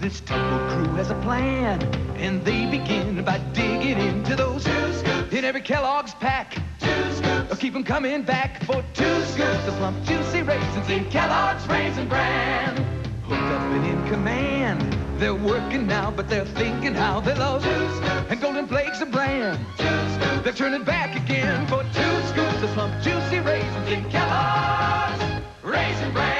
This tugboat crew has a plan, and they begin by digging into those two scoops in every Kellogg's pack. Two scoops, keep 'em coming back for two scoops of plump, juicy raisins in Kellogg's Raisin Bran. Hooked up and in command, they're working now, but they're thinking how they love two scoops and golden flakes of bran. Two scoops, they're turning back again for two scoops of plump, juicy raisins in Kellogg's Raisin Bran.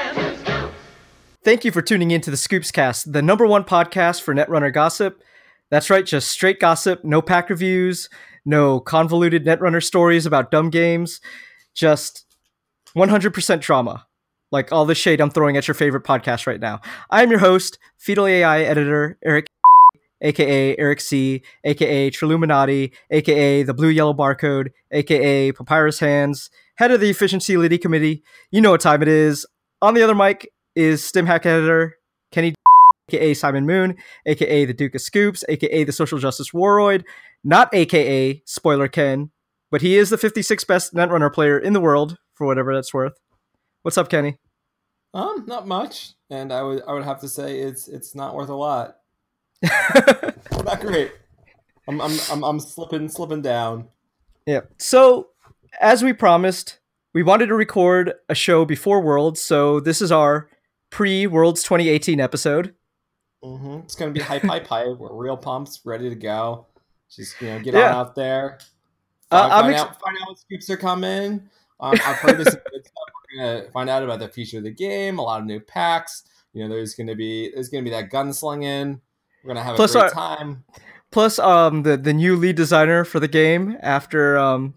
Thank you for tuning in to the Scoops Cast, the number one podcast for Netrunner gossip. That's right, just straight gossip, no pack reviews, no convoluted Netrunner stories about dumb games, just 100% drama. Like all the shade I'm throwing at your favorite podcast right now. I am your host, Fetal AI editor, Eric, aka Eric C, aka Triluminati, aka the Blue Yellow Barcode, aka Papyrus Hands, head of the Efficiency Liddy Committee. You know what time it is. On the other mic is StimHack editor Kenny, aka Simon Moon, aka the Duke of Scoops, aka the Social Justice Warroid, not aka Spoiler Ken, but he is the 56th best Netrunner player in the world, for whatever that's worth. What's up, Kenny? Um, not much, and I would I would have to say it's it's not worth a lot. not great. I'm I'm I'm, I'm slipping slipping down. Yeah. So, as we promised, we wanted to record a show before Worlds, so this is our pre Worlds 2018 episode. hmm It's gonna be hype hype hype. We're real pumped, ready to go. Just you know, get Yeah. on out there. Uh, Find, ex- out find out what scoops are coming. Um, I've heard this. good stuff. We're gonna find out about the future of the game. A lot of new packs. You know, there's gonna be there's gonna be that gunslinging. We're gonna have Plus a great our- time. Plus, um, the the new lead designer for the game after um,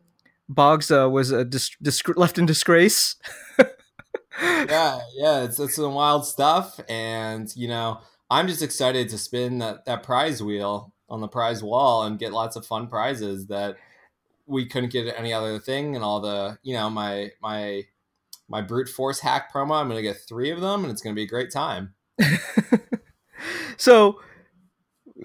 Boggs uh, was uh, dis- dis- left in disgrace. yeah, yeah, it's it's some wild stuff, and you know, I'm just excited to spin that that prize wheel on the prize wall and get lots of fun prizes that we couldn't get any other thing. And all the, you know, my my my brute force hack promo, I'm gonna get three of them, and it's gonna be a great time. so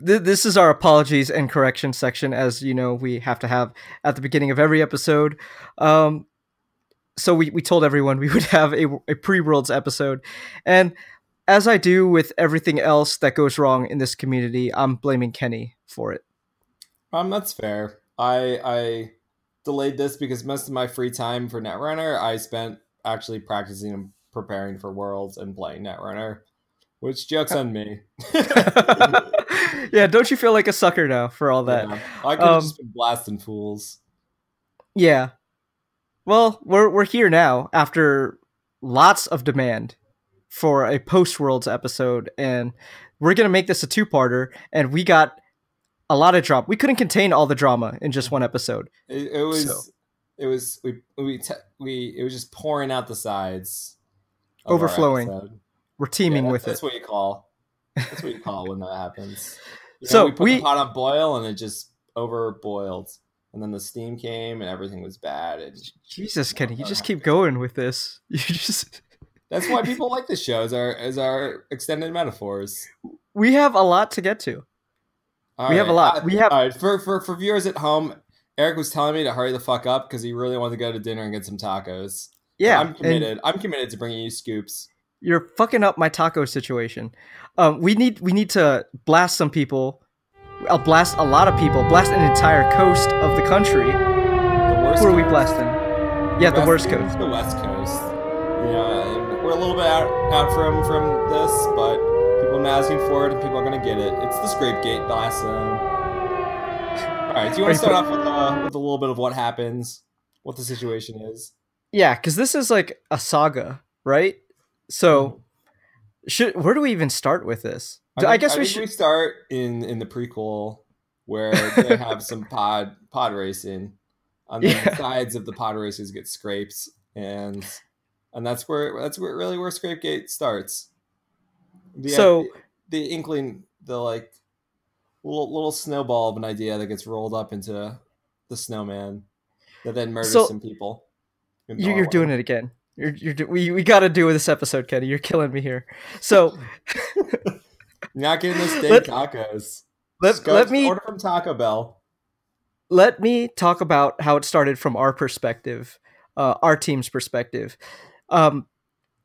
th- this is our apologies and correction section as you know we have to have at the beginning of every episode um, so we, we told everyone we would have a, a pre-worlds episode and as i do with everything else that goes wrong in this community i'm blaming kenny for it Um, that's fair. I I delayed this because most of my free time for Netrunner I spent actually practicing and preparing for Worlds and playing Netrunner, which jokes on me. yeah don't you feel like a sucker now for all that Yeah. I could have Um, just been blasting fools. Yeah. Well, we're we're here now after lots of demand for a post worlds episode and we're going to make this a two-parter and we got a lot of drama. We couldn't contain all the drama in just one episode. It, it was So- it was we we te- we it was just pouring out the sides, Overflowing. We're teaming Yeah, with that's it. what you call that's what you call when that happens. You know, So, we put we- the pot on boil and it just over boiled, and then the steam came and everything was bad. And Jesus, Kenny, you just keep going with this. You just that's why people like this show is our is our extended metaphors. we have a lot to get to. All We have a lot. uh, We have- all right, for, for for viewers at home. Eric was telling me to hurry the fuck up because he really wanted to go to dinner and get some tacos. Yeah, I'm committed. I'm committed to bringing you scoops. you're fucking up my taco situation. Um, we need we need to blast some people. I'll blast a lot of people. Blast an entire coast of the country. The worst Who are we blasting? Yeah, the worst coast. The West Coast. Yeah, we're a little bit out, out from from this, but people have been asking for it, and people are gonna get it. It's the Scrapegate blast zone. All right, do you want to start off with uh, with a little bit of what happens, what the situation is? Yeah, because this is like a saga, right? So, should where do we even start with this? I, think- guess we think should. we start in in the prequel where they have some pod pod racing on the Yeah. sides of the pod racers get scrapes and and that's where that's where really where Scrapegate starts. The, uh, So- the inkling, the like little little snowball of an idea that gets rolled up into the snowman that then murders So- some people. You, you're Norway. doing it again. You're, you're do, we we got to do this episode, Kenny. You're killing me here. So You're not getting those steak tacos. let, let me order from Taco Bell. let me talk about how it started from our perspective, uh, our team's perspective. Um,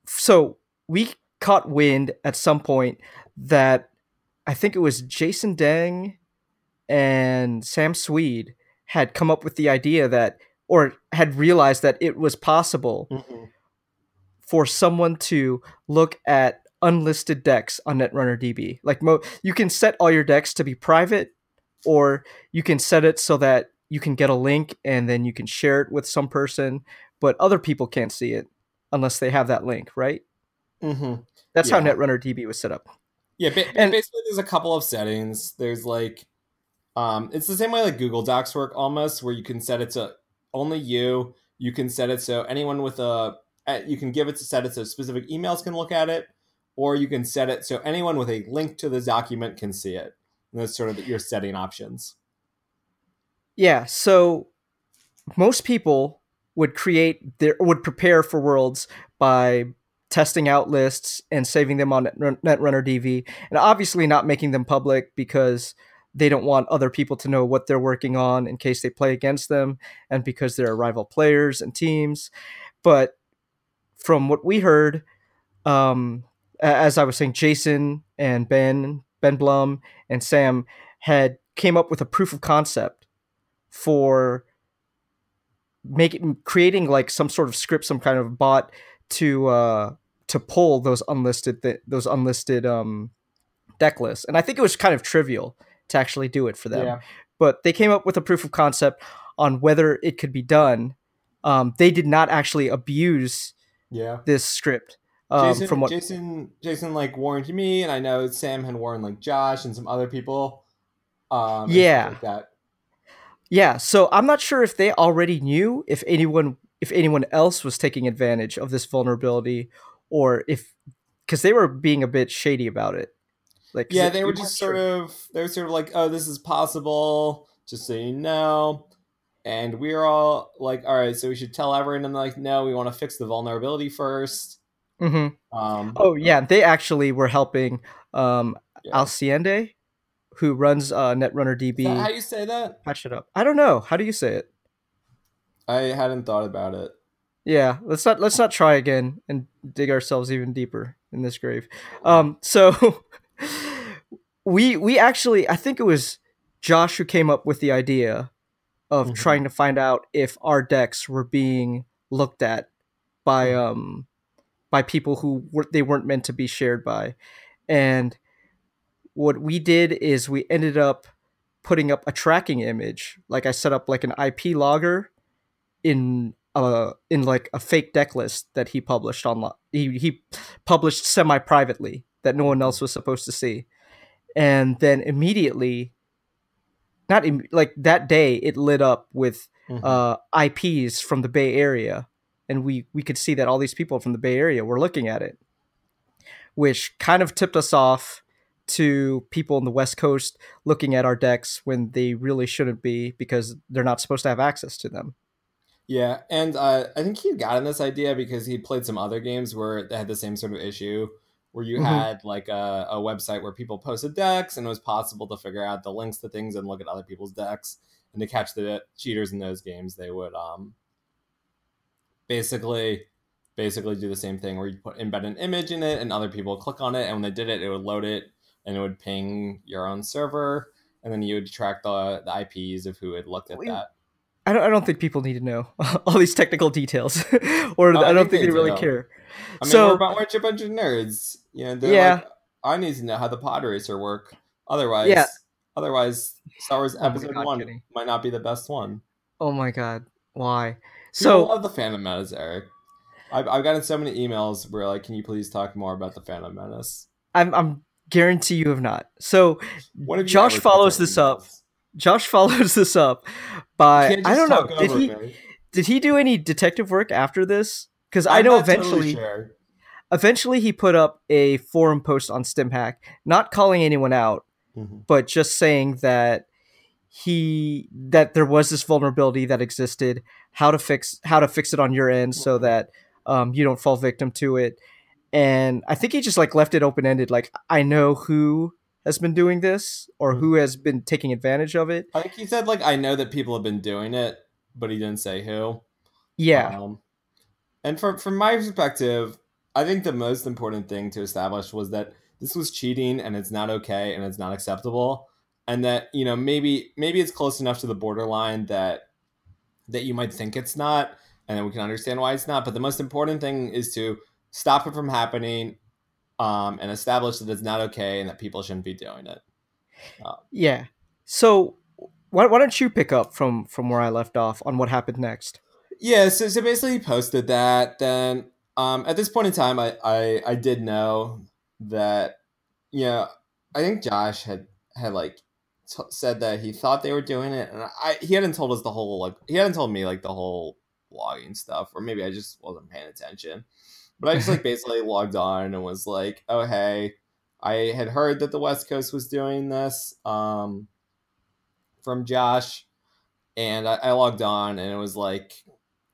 so we caught wind at some point that I think it was Jason Deng and Sam Swede had come up with the idea that, or had realized that it was possible Mhm. for someone to look at unlisted decks on Netrunner DB. Like mo- you can set all your decks to be private, or you can set it so that you can get a link and then you can share it with some person, but other people can't see it unless they have that link, right? Mhm. That's how Yeah. Netrunner DB was set up. Yeah, ba- And- basically, there's a couple of settings. There's like, um, it's the same way like Google Docs work almost, where you can set it to only you. You can set it so anyone with a, uh, you can give it to set it so specific emails can look at it, or you can set it so anyone with a link to the document can see it. And that's sort of your setting options. Yeah, so most people would create their would prepare for worlds by testing out lists and saving them on Net- Netrunner DB, and obviously not making them public because they don't want other people to know what they're working on in case they play against them, and because they're rival players and teams. But from what we heard, um, as I was saying, Jason and Ben, Ben Blum and Sam had came up with a proof of concept for making creating like some sort of script, some kind of bot to uh, to pull those unlisted th- those unlisted um, deck lists. And I think it was kind of trivial to actually do it for them Yeah. but they came up with a proof of concept on whether it could be done. Um, they did not actually abuse Yeah. this script. Um, Jason, from what Jason, Jason, like warned me, and I know Sam had warned like Josh and some other people. Um, Yeah. like that. Yeah, so I'm not sure if they already knew if anyone if anyone else was taking advantage of this vulnerability or if because they were being a bit shady about it. Like Yeah, they were just sure. sort of they were sort of like, oh, this is possible, just so you know. And we are all like, all right, so we should tell everyone. And like, no, we want to fix the vulnerability first. Mhm. Um, Oh yeah, they actually were helping um, yeah. Alsciende, who runs uh, Netrunner that how you say that? Patch it up. I don't know. How do you say it? I hadn't thought about it. Yeah, let's not let's not try again and dig ourselves even deeper in this grave. Um, so we we actually I think it was Josh who came up with the idea of Mhm. trying to find out if our decks were being looked at by um by people who were they weren't meant to be shared by, and what we did is we ended up putting up a tracking image. Like I set up like an IP logger in uh in like a fake deck list that he published online. He he published semi privately that no one else was supposed to see, and then immediately, not Im- like that day, it lit up with Mhm. uh IPs from the Bay Area, and we we could see that all these people from the Bay Area were looking at it, which kind of tipped us off to people in the West Coast looking at our decks when they really shouldn't be because they're not supposed to have access to them. Yeah, and uh, I think he got in this idea because he played some other games where they had the same sort of issue, where you Mhm. had like a, a website where people posted decks, and it was possible to figure out the links to things and look at other people's decks, and to catch the cheaters in those games, they would um basically basically do the same thing where you put embed an image in it, and other people click on it, and when they did it, it would load it, and it would ping your own server, and then you would track the the IPs of who had looked at that. I don't, I don't think people need to know all these technical details, or Oh, I I don't think they they really do. care. I mean, So- we're, about, we're a bunch of nerds. You know, they're Yeah. like, I need to know how the pod racer work. Otherwise, Yeah. otherwise, Star Wars Oh Episode God, One Kenny. might not be the best one. Oh my god, why? So love the Phantom Menace, Eric. I've, I've gotten so many emails where like, can you please talk more about the Phantom Menace? I'm I'm guarantee you have not. So have Josh follows this about up. Josh follows this up by I don't know. Did he me. did he do any detective work after this? Because I know not totally eventually sure. eventually he put up a forum post on StimHack, not calling anyone out, Mhm. but just saying that he that there was this vulnerability that existed, how to fix how to fix it on your end so that um, you don't fall victim to it. And I think he just like left it open ended. Like I know who has been doing this or who has been taking advantage of it. I think he said like, I know that people have been doing it, but he didn't say who. Yeah, Um, and from from my perspective, I think the most important thing to establish was that this was cheating and it's not okay and it's not acceptable and that you know maybe maybe it's close enough to the borderline that that you might think it's not and then we can understand why it's not. But the most important thing is to stop it from happening um, and establish that it's not okay and that people shouldn't be doing it. Uh, yeah. So why, why don't you pick up from from where i left off on what happened next? Yeah so, so basically he posted that then um, at this point in time I, I i did know that you know i think josh had had like t- said that he thought they were doing it, and I he hadn't told us the whole like he hadn't told me like the whole logging stuff, or maybe I just wasn't paying attention. But I just like basically logged on and was like, oh hey, I had heard that the West Coast was doing this um, from Josh, and I, I logged on and it was like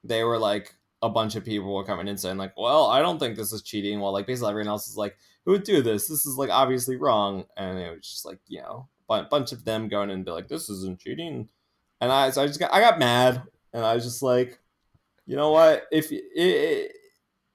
they were like a bunch of people were coming in saying like, well, I don't think this is cheating. Well, like basically everyone else is like, who would do this? This is like obviously wrong, and it was just like you know bunch of them going and be like, "This isn't cheating," and I so I just got I got mad, and I was just like, you know what? If it, it,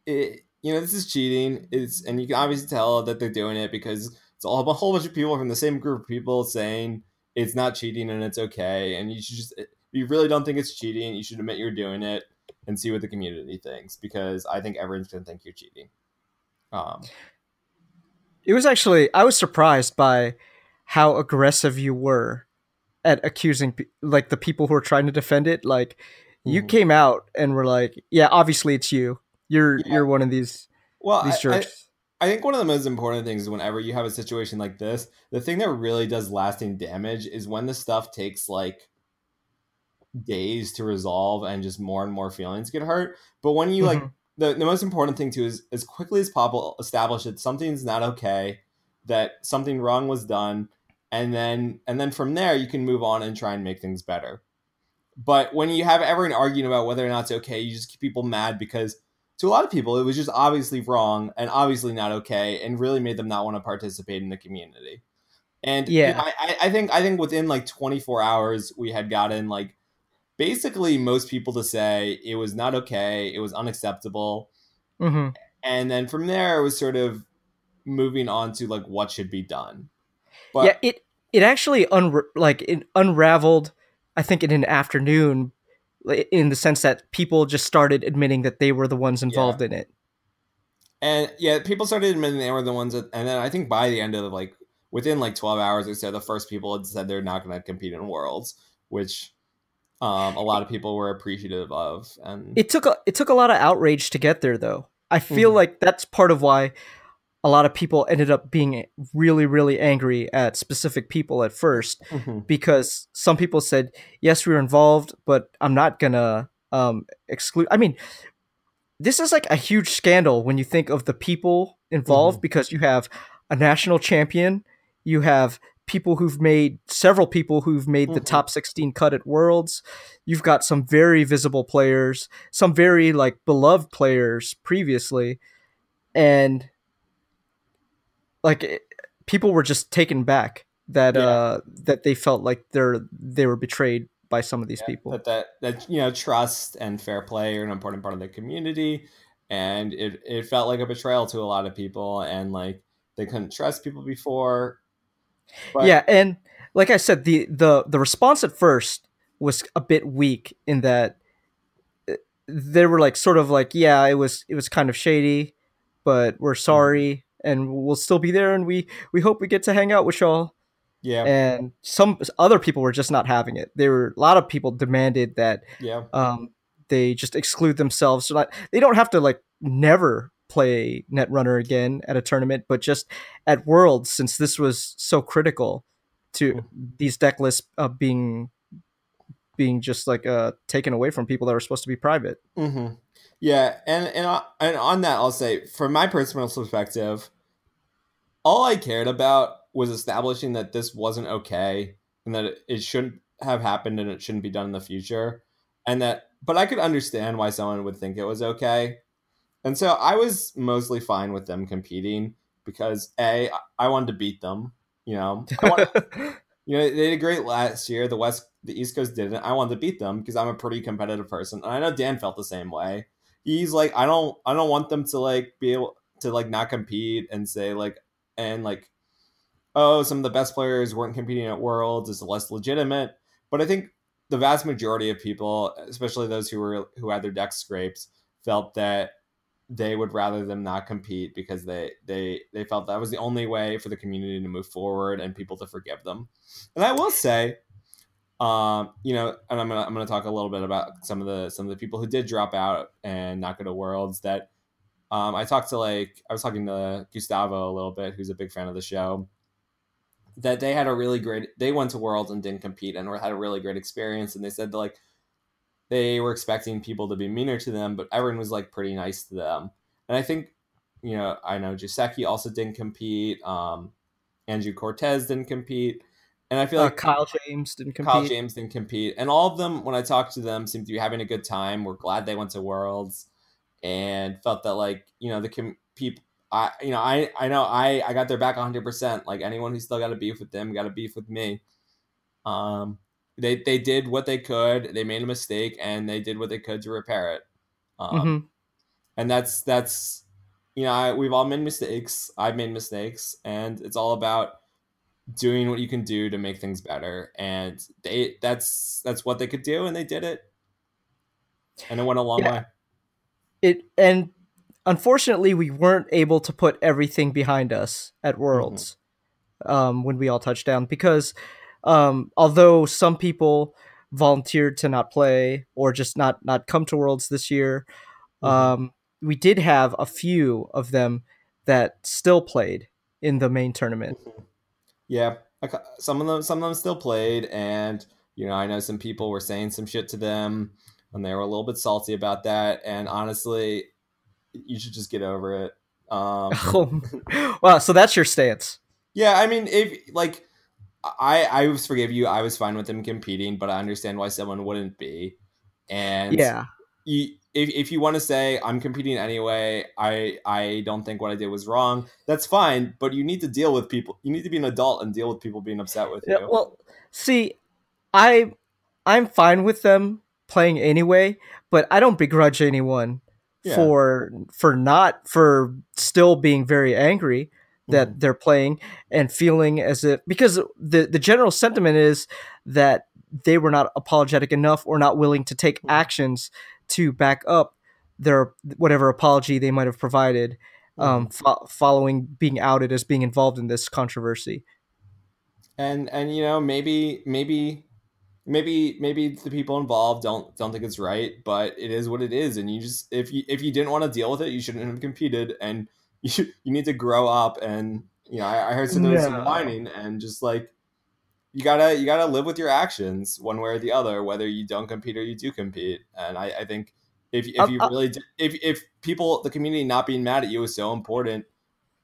it you know this is cheating, it's and you can obviously tell that they're doing it because it's all a whole bunch of people from the same group of people saying it's not cheating and it's okay, and you should just if you really don't think it's cheating, you should admit you're doing it and see what the community thinks because I think everyone's gonna think you're cheating. Um, it was actually I was surprised by how aggressive you were at accusing like the people who are trying to defend it like you mm-hmm. came out and were like yeah obviously it's you you're yeah. you're one of these well these jerks I, I, think one of the most important things is whenever you have a situation like this the thing that really does lasting damage is when the stuff takes like days to resolve and just more and more feelings get hurt but when you mm-hmm. like the, the most important thing too is as quickly as possible establish that something's not okay that something wrong was done and then and then from there you can move on and try and make things better. But when you have everyone arguing about whether or not it's okay you just keep people mad because to a lot of people it was just obviously wrong and obviously not okay and really made them not want to participate in the community. And yeah. I, I think i think within like 24 hours we had gotten like basically most people to say it was not okay it was unacceptable. Mm-hmm. and then from there it was sort of moving on to like what should be done but yeah, it it actually un like it unraveled. I think in an afternoon, in the sense that people just started admitting that they were the ones involved yeah. in it. And yeah, people started admitting they were the ones that, and then I think by the end of like within like twelve hours, they said the first people had said they're not going to compete in Worlds, which um, a lot of people were appreciative of. And it took a, it took a lot of outrage to get there, though. I feel mm-hmm. like that's part of why a lot of people ended up being really really angry at specific people at 1st mm-hmm. because some people said yes we were involved but i'm not gonna um, exclude i mean this is like a huge scandal when you think of the people involved mm-hmm. because you have a national champion you have people who've made several people who've made mm-hmm. the top 16 cut at worlds you've got some very visible players some very like beloved players previously and like it, people were just taken back that yeah. uh that they felt like they're they were betrayed by some of these yeah, people. That, that that you know trust and fair play are an important part of the community, and it it felt like a betrayal to a lot of people, and like they couldn't trust people before. But... Yeah, and like I said, the the the response at first was a bit weak in that uh, they were like sort of like yeah it was it was kind of shady but we're mm. sorry and we'll still be there and we we hope we get to hang out with y'all. Yeah. And some other people were just not having it. There were a lot of people demanded that yeah. um they just exclude themselves. So not, they don't have to like never play netrunner again at a tournament but just at worlds since this was so critical to mm-hmm. these deck lists uh, being being just like uh taken away from people that were supposed to be private. Mm-hmm. yeah and and, uh, and on that i'll say from my personal perspective all I cared about was establishing that this wasn't okay and that it shouldn't have happened and it shouldn't be done in the future. And that, but I could understand why someone would think it was okay. And so I was mostly fine with them competing because A, I wanted to beat them. You know, wanted, you know, they did great last year. The West, the East Coast didn't. I wanted to beat them because I'm a pretty competitive person. And I know Dan felt the same way. He's like, I don't, I don't want them to like be able to like not compete and say like, and like oh some of the best players weren't competing at worlds is less legitimate but i think the vast majority of people especially those who were who had their deck scrapes felt that they would rather them not compete because they they they felt that was the only way for the community to move forward and people to forgive them and i will say um, you know, and I'm gonna I'm gonna talk a little bit about some of the some of the people who did drop out and not go to Worlds. That um, I talked to like I was talking to Gustavo a little bit, who's a big fan of the show. That they had a really great. They went to Worlds and didn't compete and had a really great experience. And they said that, like they were expecting people to be meaner to them, but everyone was like pretty nice to them. And I think you know I know Jaceki also didn't compete. Um, Andrew Cortez didn't compete and I feel uh, like Kyle James didn't compete. Kyle James didn't compete, and all of them, when I talked to them, seemed to be having a good time. We're glad they went to Worlds, and felt that like you know the com- people. I you know I I know I I got their back 100. percent Like anyone who still got a beef with them got a beef with me. Um, they they did what they could. They made a mistake, and they did what they could to repair it. Um, mm-hmm. and that's that's you know I, we've all made mistakes. I've made mistakes, and it's all about doing what you can do to make things better and they that's that's what they could do and they did it and it went a long yeah. way it and unfortunately we weren't able to put everything behind us at worlds mm-hmm. um, when we all touched down because um, although some people volunteered to not play or just not not come to worlds this year mm-hmm. um, we did have a few of them that still played in the main tournament mm-hmm yeah, some of them some of them still played, and you know I know some people were saying some shit to them, and they were a little bit salty about that. And honestly, you should just get over it. Um, wow, so that's your stance? Yeah, I mean, if like I I was forgive you, I was fine with them competing, but I understand why someone wouldn't be. And yeah, you if, if you want to say I'm competing anyway, I I don't think what I did was wrong. That's fine, but you need to deal with people. You need to be an adult and deal with people being upset with you. Yeah, well, see, I I'm fine with them playing anyway, but I don't begrudge anyone yeah. for for not for still being very angry that mm-hmm. they're playing and feeling as if because the the general sentiment is that they were not apologetic enough or not willing to take mm-hmm. actions to back up their whatever apology they might have provided um, mm-hmm. fo- following being outed as being involved in this controversy. And and you know maybe maybe maybe maybe the people involved don't don't think it's right, but it is what it is. And you just if you if you didn't want to deal with it, you shouldn't have competed. And you you need to grow up. And you know I, I heard some yeah. some whining and just like you gotta you gotta live with your actions one way or the other, whether you don't compete or you do compete. And I, I think if if um, you uh really if if people the community not being mad at you is so important,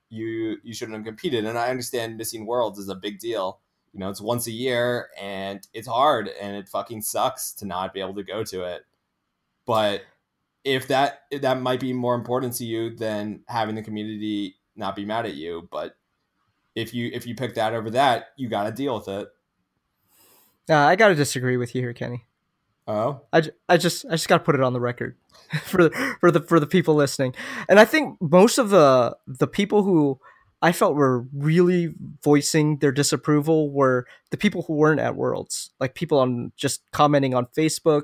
you you shouldn't have competed. And I understand missing worlds is a big deal. You know, it's once a year and it's hard and it fucking sucks to not be able to go to it. But if that that might be more important to you than having the community not be mad at you, but if you if you pick that over that, you got to deal with it. Uh, I gotta disagree with you here, Kenny. Oh, I, I just I just gotta put it on the record for the, for the for the people listening, and I think most of the the people who I felt were really voicing their disapproval were the people who weren't at Worlds, like people on just commenting on Facebook,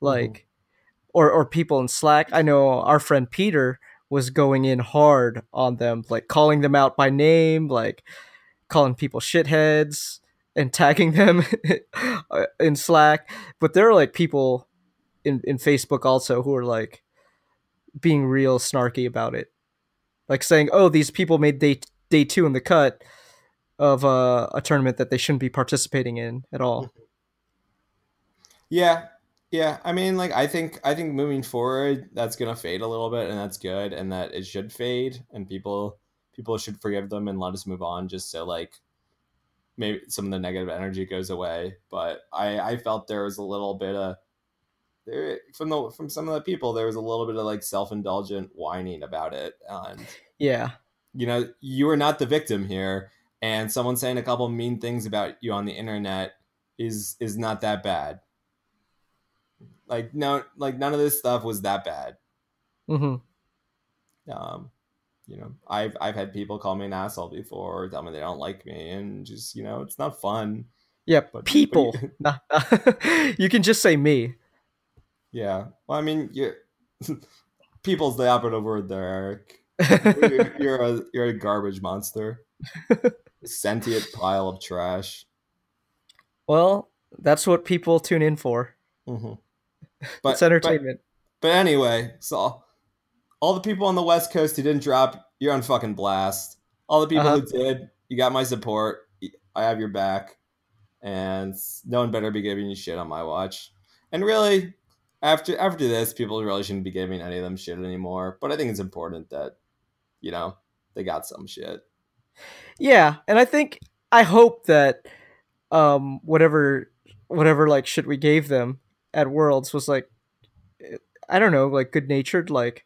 like mm-hmm. or or people in Slack. I know our friend Peter was going in hard on them, like calling them out by name, like calling people shitheads and tagging them in Slack. But there are like people in, in Facebook also who are like being real snarky about it. Like saying, oh, these people made day, day two in the cut of uh, a tournament that they shouldn't be participating in at all. Yeah. Yeah, I mean, like I think I think moving forward, that's gonna fade a little bit, and that's good, and that it should fade, and people people should forgive them and let us move on, just so like maybe some of the negative energy goes away. But I, I felt there was a little bit of there from the from some of the people there was a little bit of like self indulgent whining about it. And yeah, you know, you are not the victim here, and someone saying a couple mean things about you on the internet is is not that bad. Like no, like none of this stuff was that bad. Mm-hmm. Um, you know, I've I've had people call me an asshole before, or tell me they don't like me, and just you know, it's not fun. Yeah, But- but people. you- Nah, you can just say me. Yeah. Well, I mean, you people's the operative word there, Eric. You're, you're a you're a garbage monster, sentient pile of trash. well, that's what people tune in for. hmm it's entertainment. But, but anyway, so all the people on the West Coast who didn't drop, you're on fucking blast. All the people Uh-huh. who did, you got my support. I have your back, and no one better be giving you shit on my watch. And really, after after this, people really shouldn't be giving any of them shit anymore. But I think it's important that you know they got some shit. Yeah, and I think I hope that um whatever whatever like shit we gave them at Worlds was like I don't know, like good natured, like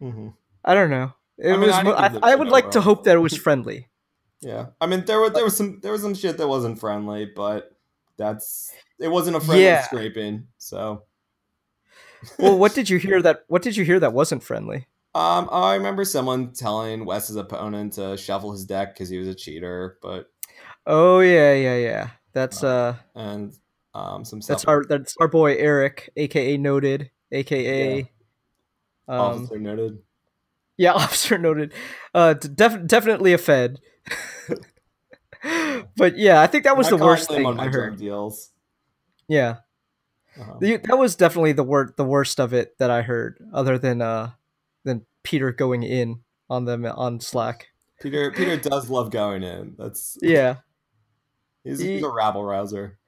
Mm-hmm. I don't know. It I mean, was. I I, I would like to hope that it was friendly. Yeah, I mean there was there was some there was some shit that wasn't friendly, but that's it wasn't a friendly Yeah. scraping. So well, what did you hear that? What did you hear that wasn't friendly? Um, I remember someone telling Wes's opponent to shuffle his deck because he was a cheater, but Oh yeah, yeah, yeah. That's uh, and um some stuff that's our that's our boy Eric, aka Noted, aka um, officer noted. yeah, officer Noted. Uh, def- definitely a Fed. but yeah, I think that was Not the worst thing on I heard. deals. Yeah, Uh-huh. The- that was definitely the word the worst of it that I heard, other than uh than Peter going in on them on Slack. Peter Peter does love going in. That's Yeah, he's, He- he's a rabble rouser.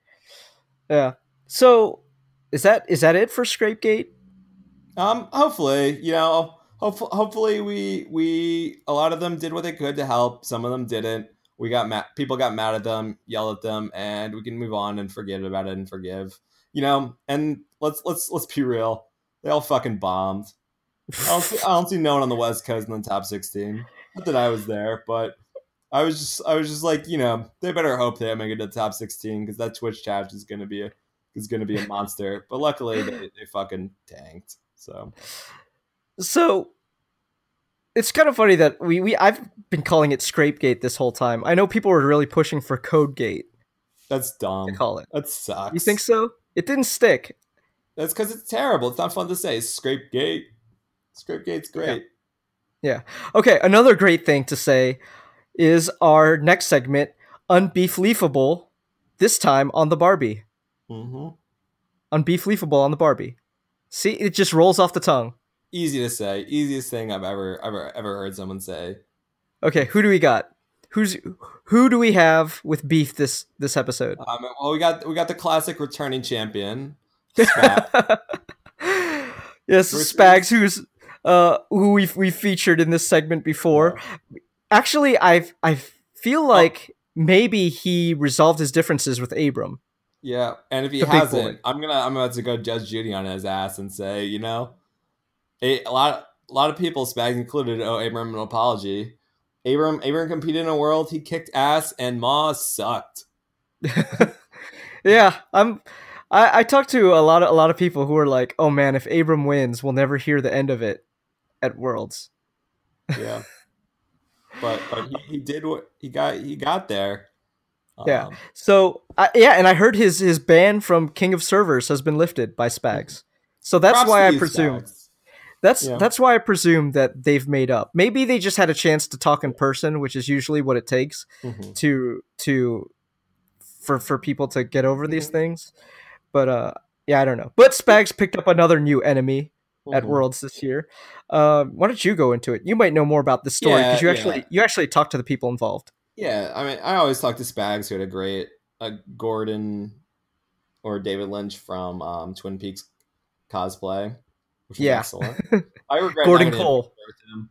yeah. So is that is that it for Scrapegate? Um, hopefully, you know, hopefully, hopefully we we a lot of them did what they could to help. Some of them didn't. We got mad. People got mad at them, yelled at them, and we can move on and forget about it and forgive. You know, and let's let's let's be real. They all fucking bombed. I don't, see, I don't see no one on the West Coast in the top sixteen. Not that I was there, but I was just I was just like, you know, they better hope they make it to the top sixteen because that Twitch chat is gonna be a is gonna be a monster. But luckily, they, they fucking tanked. So So it's kind of funny that we, we I've been calling it Scrapegate this whole time. I know people were really pushing for Codegate that's dumb. call it. That sucks. You think so? It didn't stick. That's because it's terrible. It's not fun to say. Scrape gate. Scrape gate's great. Yeah. Okay, another great thing to say is our next segment, Unbeefleafable, this time on the Barbie. hmm Unbeefleafable on the Barbie. See, it just rolls off the tongue. Easy to say. Easiest thing I've ever ever ever heard someone say. Okay, who do we got? Who's who do we have with beef this this episode? Um, well, we got we got the classic returning champion. Spat. yes, Spags, who's uh who we we featured in this segment before. Actually, I I feel Oh. like maybe he resolved his differences with Abram. Yeah, and if he hasn't. I'm gonna I'm about to go Judge Judy on his ass and say, you know, a, a lot a lot of people, Spags included, owe Abram an apology. Abram Abram competed in a world he kicked ass and Ma sucked. Yeah, I'm. I, I talked to a lot of a lot of people who are like, "Oh man, if Abram wins, we'll never hear the end of it at Worlds." Yeah. but but he, he did what he got he got there. Yeah. Um, So I, yeah, and I heard his his ban from King of Servers has been lifted by Spags. So that's why I presume Spags. that's Yeah. that's why I presume that they've made up. Maybe they just had a chance to talk in person, which is usually what it takes Mhm. to to for for people to get over Mm-hmm. these things. But uh yeah, I don't know. But Spags picked up another new enemy at Mhm. Worlds this year. Um, why don't you go into it? You might know more about the story because you actually yeah. you actually talked to the people involved. Yeah, I mean, I always talk to Spags, who had a great uh, Gordon or David Lynch from um, Twin Peaks cosplay, which was Yeah. excellent. I regret Gordon Cole. a picture with him.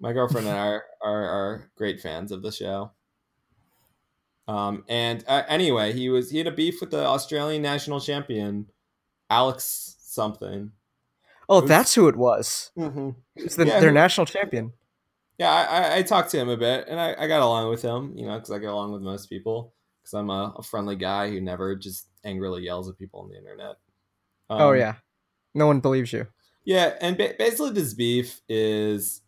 My girlfriend and I are, are, are great fans of the show. Um, and uh, anyway, he was he had a beef with the Australian national champion, Alex something. Oh, that's who it was. Mm-hmm. It's the, Yeah, their who- national champion. Yeah, I, I, talked to him a bit, and I, I got along with him, you know, because I get along with most people, because I'm a, a friendly guy who never just angrily yells at people on the internet. oh Um, yeah, no one believes you. yeah, and ba- basically this beef is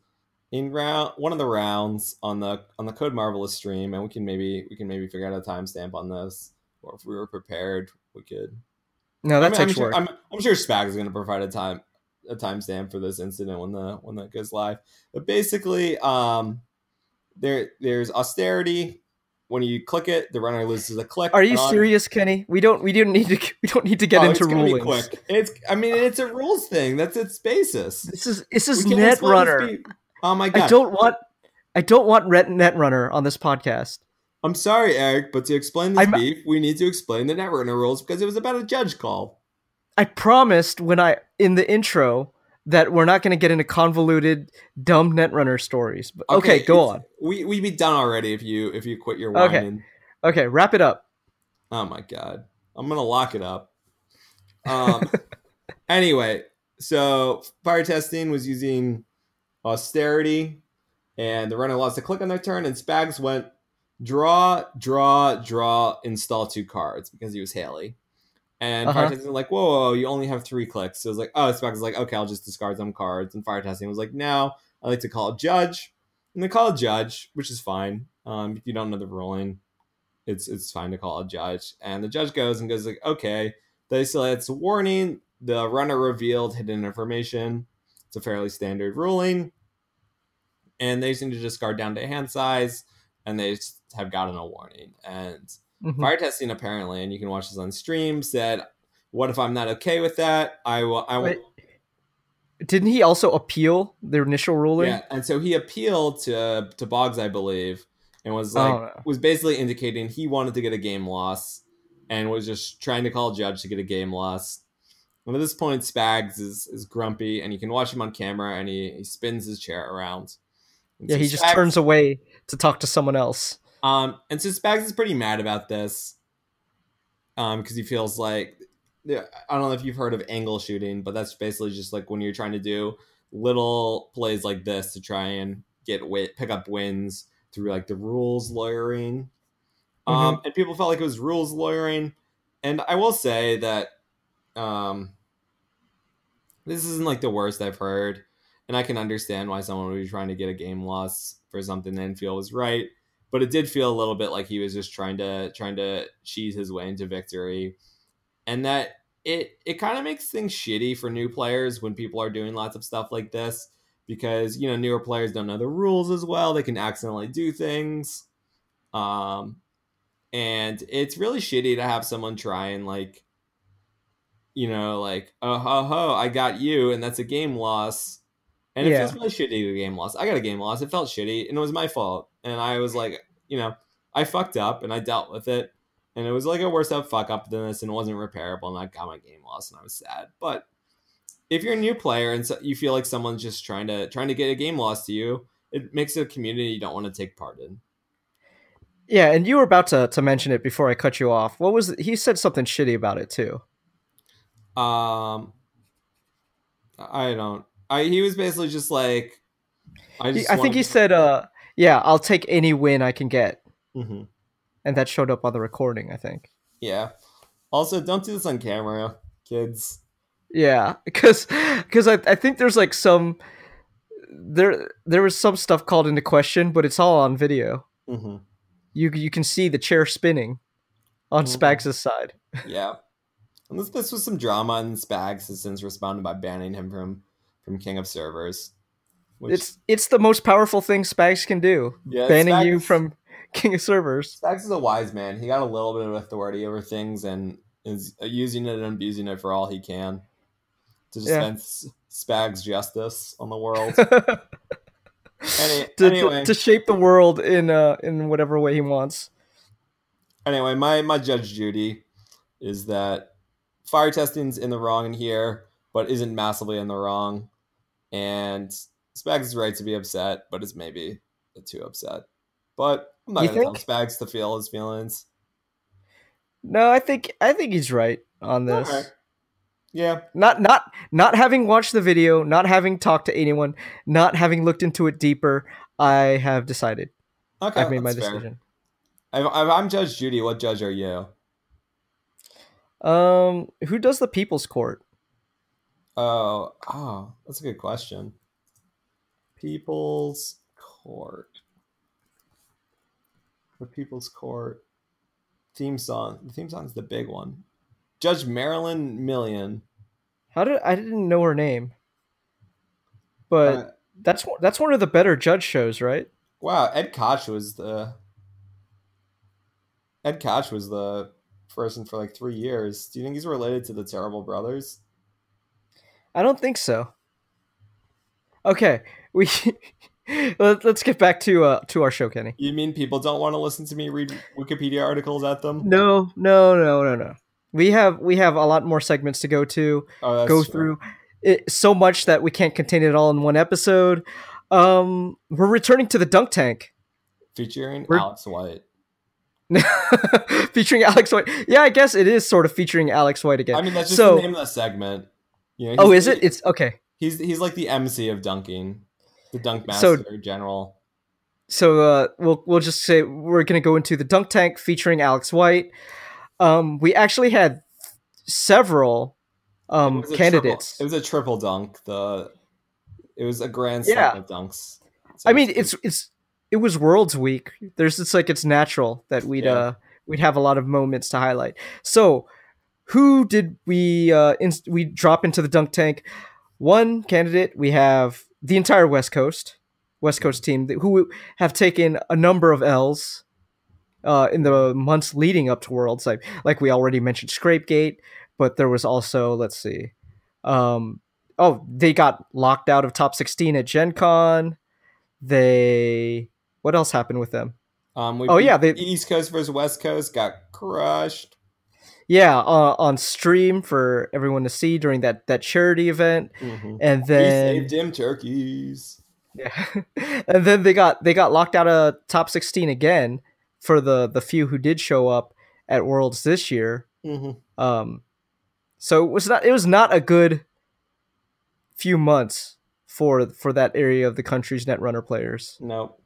in round one of the rounds on the on the Code Marvelous stream, and we can maybe we can maybe figure out a timestamp on this, or if we were prepared, we could. No, that I mean, I'm takes sure, work. I'm, I'm sure Spag is going to provide a time a timestamp for this incident when the when that goes live. But basically, um, there there's austerity. When you click it, the runner loses a click. Are you on- serious, Kenny? We don't we don't need to we don't need to get Oh, into be quick. It's I mean it's a rules thing. That's its basis. This is this is We can't just let this Netrunner. Oh my god! I don't want I don't want Netrunner on this podcast. I'm sorry, Eric, but to explain this I'm- beef, we need to explain the Netrunner rules because it was about a judge call. I promised when I in the intro that we're not going to get into convoluted, dumb Netrunner stories. But okay, go on. We we'd be done already if you if you quit your Okay. Okay, wrap it up. Oh my god. I'm gonna lock it up. Um anyway, so fire testing was using austerity, and the runner lost a click on their turn, and Spags went draw, draw, draw, install two cards because he was Hayley. And fire Uh-huh. testing was like, whoa, whoa, whoa, you only have three clicks. So it was like, oh, Spags was like, okay, I'll just discard some cards. And fire testing was like, no, I like to call a judge. And they call a judge, which is fine. Um, if you don't know the ruling, it's it's fine to call a judge. And the judge goes and goes like, okay, they still it's a warning. The runner revealed hidden information. It's a fairly standard ruling. And they seem to discard down to hand size, and they just have gotten a warning. And Mhm. fire testing apparently, and you can watch this on stream, said, "What if I'm not okay with that? I will. I will." Wait, Didn't he also appeal their initial ruling? Yeah, and so he appealed to to Boggs, I believe, and was like Oh, no. was basically indicating he wanted to get a game loss and was just trying to call a judge to get a game loss. And at this point, Spags is is grumpy, and you can watch him on camera, and he, he spins his chair around. And Yeah, so he just turns away to talk to someone else. Um, and so Spags is pretty mad about this, um, because he feels like I don't know if you've heard of angle shooting, but that's basically just like when you're trying to do little plays like this to try and get wit, pick up wins through like the rules lawyering. Um, and people felt like it was rules lawyering, and I will say that, um, this isn't like the worst I've heard, and I can understand why someone would be trying to get a game loss for something they didn't feel was right but it did feel a little bit like he was just trying to trying to cheese his way into victory. And that it it kind of makes things shitty for new players when people are doing lots of stuff like this because you know newer players don't know the rules as well. They can accidentally do things. Um and it's really shitty to have someone try and like you know like oh ho ho i got you and that's a game loss. And it Yeah. feels really shitty to a game loss. I got a game loss. It felt shitty and it was my fault and i was like you know i fucked up and i dealt with it and it was like a worse up fuck up than this and it wasn't repairable and i got my game lost, and i was sad but if you're a new player and so you feel like someone's just trying to trying to get a game lost to you it makes a community you don't want to take part in Yeah, and you were about to, to mention it before I cut you off. What was he said something shitty about it too? Um, I don't. I he was basically just like, I He. I think he said, uh, "Yeah, I'll take any win I can get," Mhm. and that showed up on the recording. I think. Yeah. Also, don't do this on camera, kids. Yeah, because because I, I think there's like some there there was some stuff called into question, but it's all on video. hmm You you can see the chair spinning on Mhm. Spags' side. Yeah. And this this was some drama, and Spags has since responded by banning him from from King of Servers. Which, It's it's the most powerful thing Spags can do, yeah, banning you from King of Servers. Spags is a wise man. He got a little bit of authority over things and is using it and abusing it for all he can to Yeah. dispense Spags justice on the world. Any, to, to- anyway, to shape the world in uh in whatever way he wants. anyway, my my Judge Judy is that fire testing's in the wrong in here, but isn't massively in the wrong, and Spags is right to be upset, but is maybe too upset. But I'm not You gonna think? tell Spags to feel his feelings. No, I think I think he's right on this. Yeah, Not not not having watched the video, not having talked to anyone, not having looked into it deeper, I have decided. okay, I've made my fair. decision. If I'm Judge Judy, what judge are you? Um, who does the People's Court? Oh, oh, that's a good question. People's Court. The People's Court theme song. The theme song's the big one. Judge Marilyn Milian. How did I didn't know her name, but Uh, that's one- that's one of the better judge shows, right? wow, Ed Koch was the Ed Koch was the person for like three years. Do you think he's related to the Terrible Brothers? I don't think so. Okay, we let, us get back to uh to our show, Kenny. You mean people don't want to listen to me read Wikipedia articles at them? No, no, no, no, no. We have we have a lot more segments to go to. Oh, go true. through it so much that we can't contain it all in one episode. Um, we're returning to the dunk tank, featuring We're- Alex White. featuring Alex White. Yeah, I guess it is sort of featuring Alex White again. I mean, that's just so, the name of the segment. You know, oh, is it? It's okay. He's he's like the MC of dunking, the dunk So- master general. So uh, we'll we'll just say we're gonna go into the dunk tank featuring Alex White. Um, we actually had several um It candidates. Triple, it was a triple dunk. The it was a grand Yeah. slam of dunks. So I mean, it's- it's it's it was Worlds Week. There's it's like it's natural that we'd Yeah. uh we'd have a lot of moments to highlight. So, who did we uh inst- we drop into the dunk tank? One candidate we have the entire West Coast West Coast team who have taken a number of L's uh in the months leading up to Worlds. Like like we already mentioned Scrapegate, but there was also let's see, um oh they got locked out of top 16 at Gen Con they what else happened with them um, we oh, yeah, they- East Coast versus West Coast got crushed. Yeah uh, on stream for everyone to see during that that charity event Mhm. and He then saved him turkeys. yeah. and then they got they got locked out of top 16 again for the the few who did show up at worlds this year hmm um so it was not it was not a good few months for for that area of the country's netrunner players Nope.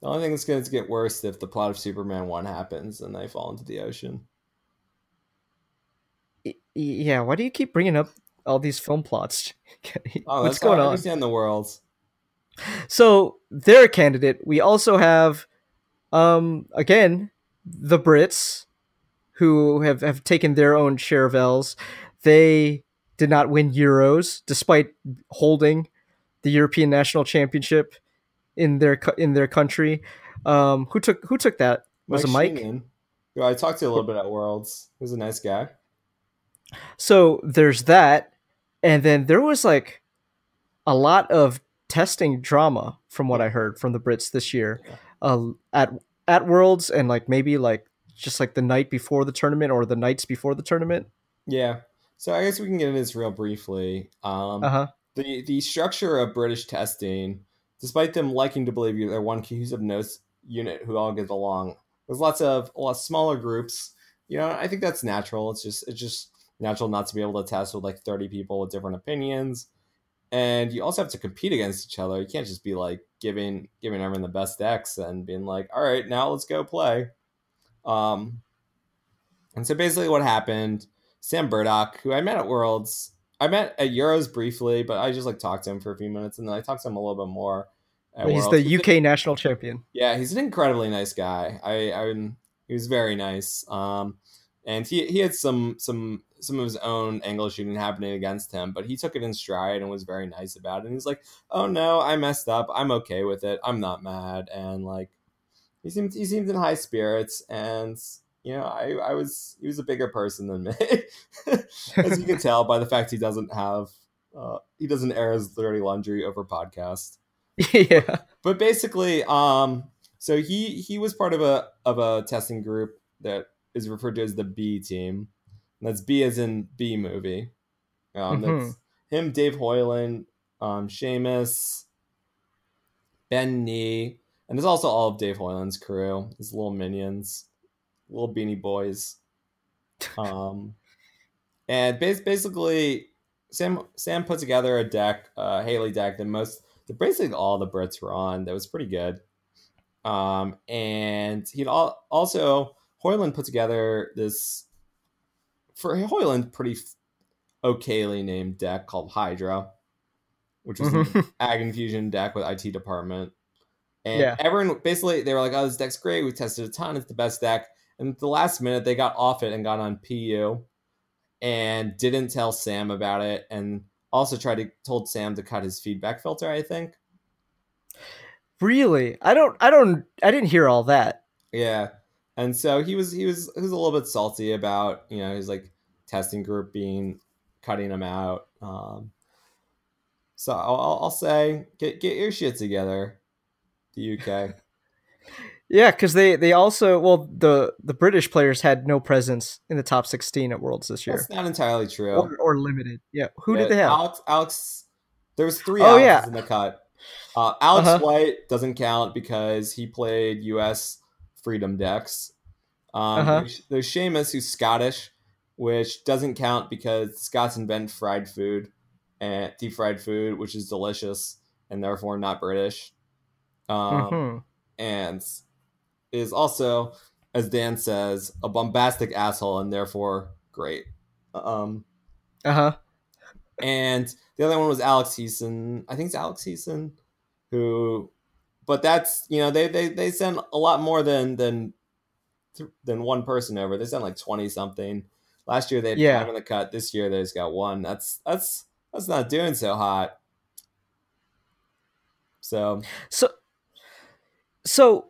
The only thing that's going to get worse if the plot of Superman one happens and they fall into the ocean. Yeah why do you keep bringing up all these film plots? Oh, what's going I on understand the world. So they're a candidate. We also have, um, again, the Brits, who have, have taken their own share of L's. They did not win Euros, despite holding the European National Championship in their in their country. Um, who took who took that? Was it Mike? Sheenan, who I talked to a little bit at Worlds. He was a nice guy. So there's that, and then there was like a lot of testing drama from what I heard from the Brits this year, uh, at at Worlds and like maybe like just like the night before the tournament or the nights before the tournament. Yeah. So I guess we can get into this real briefly. Um, Uh huh. the the structure of British testing, despite them liking to believe they're one cohesive nose unit who all get along, there's lots of a lot smaller groups. You know, I think that's natural. It's just it's just natural not to be able to test with like 30 people with different opinions. And you also have to compete against each other. You can't just be like giving giving everyone the best decks and being like, all right, now let's go play. Um, and so basically, what happened? Sam Burdock, who I met at Worlds, I met at Euros briefly, but I just like talked to him for a few minutes, and then I talked to him a little bit more. At He's Worlds. the UK national champion. Yeah, he's an incredibly nice guy. I, I he was very nice. Um, and he he had some some some of his own angle shooting happening against him, but he took it in stride and was very nice about it. And he's like, "Oh no, I messed up. I'm okay with it. I'm not mad." And like, he seemed he seemed in high spirits, and you know, I I was he was a bigger person than me, as you can tell by the fact he doesn't have uh, he doesn't air his dirty laundry over podcast yeah. but basically um so he he was part of a of a testing group that is referred to as the b team and that's b as in b movie um that's him dave hoyland um Seamus, ben nee and there's also all of dave hoyland's crew his little minions little beanie boys um and bas- basically sam sam put together a deck uh Hayley deck that most that basically all the Brits were on. That was pretty good. Um, and he'd al- also Hoyland put together this for Hoyland pretty okayly named deck called Hydra. which was Mhm. an Ag Infusion deck with IT department. And Yeah. everyone basically they were like, "Oh, this deck's great. We tested a ton. It's the best deck." And at the last minute, they got off it and got on PU, and didn't tell Sam about it, and also tried to told Sam to cut his feedback filter. I think. Really? I don't. I don't. I didn't hear all that. Yeah. And so he was he was he was a little bit salty about you know his like testing group being cutting him out. Um, so I'll, I'll say get get your shit together, the UK. Yeah, because they they also well the the British players had no presence in the top sixteen at Worlds this year, That's not entirely true. or, or limited. Yeah, who Yeah, did they have? Alex, Alex there was three Oh, Alexes yeah. in the cut. Uh, Alex Uh-huh. White doesn't count because he played U.S. Freedom decks. Um, Uh-huh. there's, there's Seamus who's Scottish, which doesn't count because Scots invent fried food and deep fried food, which is delicious and therefore not British. Um, Mhm. and is also, as Dan says, a bombastic asshole and therefore great. Um, Uh huh. and the other one was Alex Heason. I think it's Alex Heason, who, but that's you know they they they send a lot more than than than one person over. They sent like twenty something. Last year they had Yeah. five in the cut. This year they just got one. That's that's that's not doing so hot. So So, so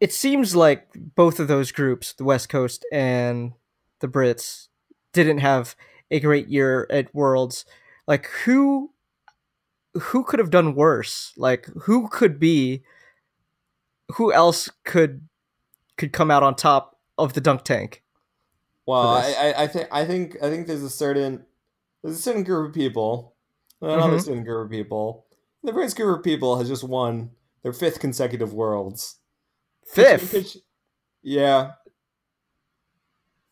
it seems like both of those groups, the West Coast and the Brits, didn't have a great year at Worlds. Like who, who could have done worse? Like who could be, who else could, could come out on top of the dunk tank? well, I. I I think I think I think there's a certain there's a certain group of people, another Mhm. certain group of people. The first group of people has just won their fifth consecutive worlds. Fifth? Yeah,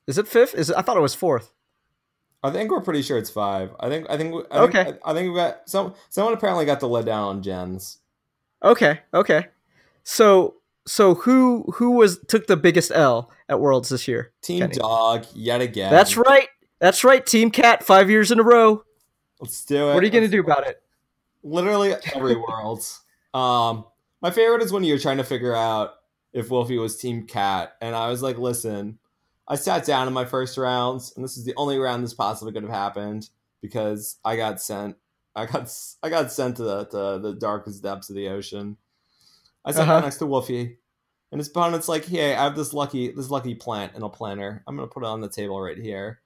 Is it fifth? Is it? I thought it was fourth. I think we're pretty sure it's five. I think I think I think, Okay. I, I think we got some. Someone apparently got the let down on gens. Okay, okay. So so who who was took the biggest L at Worlds this year? Team Kenny. Dog yet again. That's right. That's right. Team Cat five years in a row. Let's do it. What are you gonna do about it? Literally every Worlds. Um, my favorite is when you're trying to figure out if Wolfie was Team Cat, and I was like, listen, I sat down in my first rounds, and this is the only round this possibly could have happened because I got sent. I got I got sent to the to the darkest depths of the ocean. I sat Uh-huh. down next to Wolfie, and his opponent's like, "Hey, I have this lucky this lucky plant in a planter. I'm gonna put it on the table right here.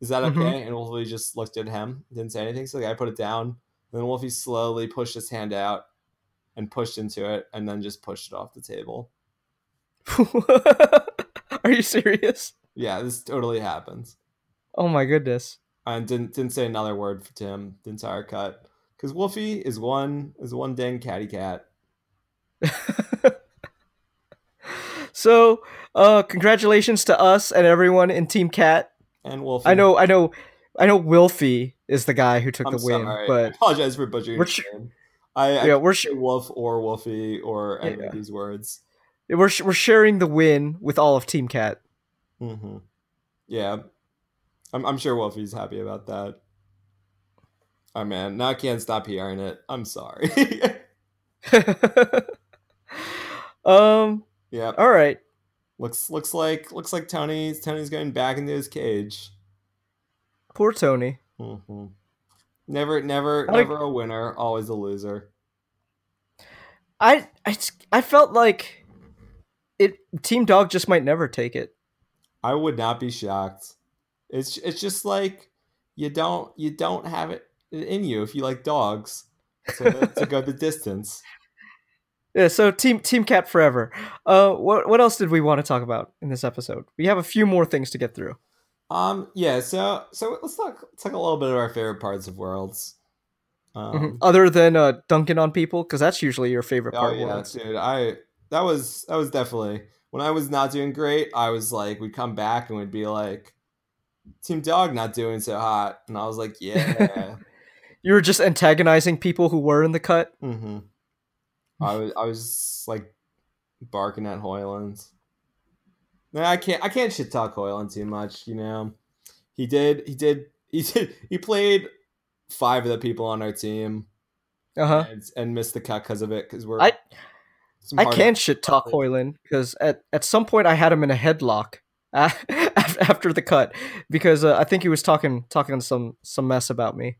Is that okay?" Mhm. And Wolfie just looked at him, didn't say anything. So the guy put it down. Then Wolfie slowly pushed his hand out and pushed into it, and then just pushed it off the table. Are you serious? Yeah, this totally happens. Oh my goodness. And didn't didn't say another word to him the entire cut because Wolfie is one is one dang catty cat. so, uh, congratulations to us and everyone in Team Cat. And Wolfie, I know, I know, I know. Wilfie is the guy who took I'm the win, sorry. I but apologize for butchering We're sh- I, I yeah, we're sh- Wolf or Wolfie or any Yeah. of these words. We're sh- we're sharing the win with all of Team Cat. hmm Yeah, I'm I'm sure Wolfie's happy about that. Oh man, now I can't stop hearing it. I'm sorry. um. yeah, All right. looks looks like looks like Tony's Tony's going back into his cage. Poor Tony. hmm Never, never, like- never a winner, always a loser. I I I felt like it. Team Dog just might never take it. I would not be shocked. It's it's just like you don't you don't have it in you if you like dogs to, to go the distance. Yeah. So Team Team Cat forever. Uh. What what else did we want to talk about in this episode? We have a few more things to get through. Um, yeah. So so let's talk let's talk a little bit of our favorite parts of worlds. Um, Mhm. Other than uh dunking on people, because that's usually your favorite part. Oh part. yeah, Worlds. dude. I that was that was definitely when I was not doing great. I was like, we'd come back and we'd be like, Team Dog not doing so hot, and I was like, yeah. You were just antagonizing people who were in the cut. hmm I was I was like barking at Hoyland. No, I can't I can't shit talk Hoyland too much. You know, he did he did he did he played five of the people on our team Uh huh. and, and missed the cut because of it because we're. I- I can shit talk Hoyland because at, at some point I had him in a headlock uh, after the cut because uh, I think he was talking talking some some mess about me.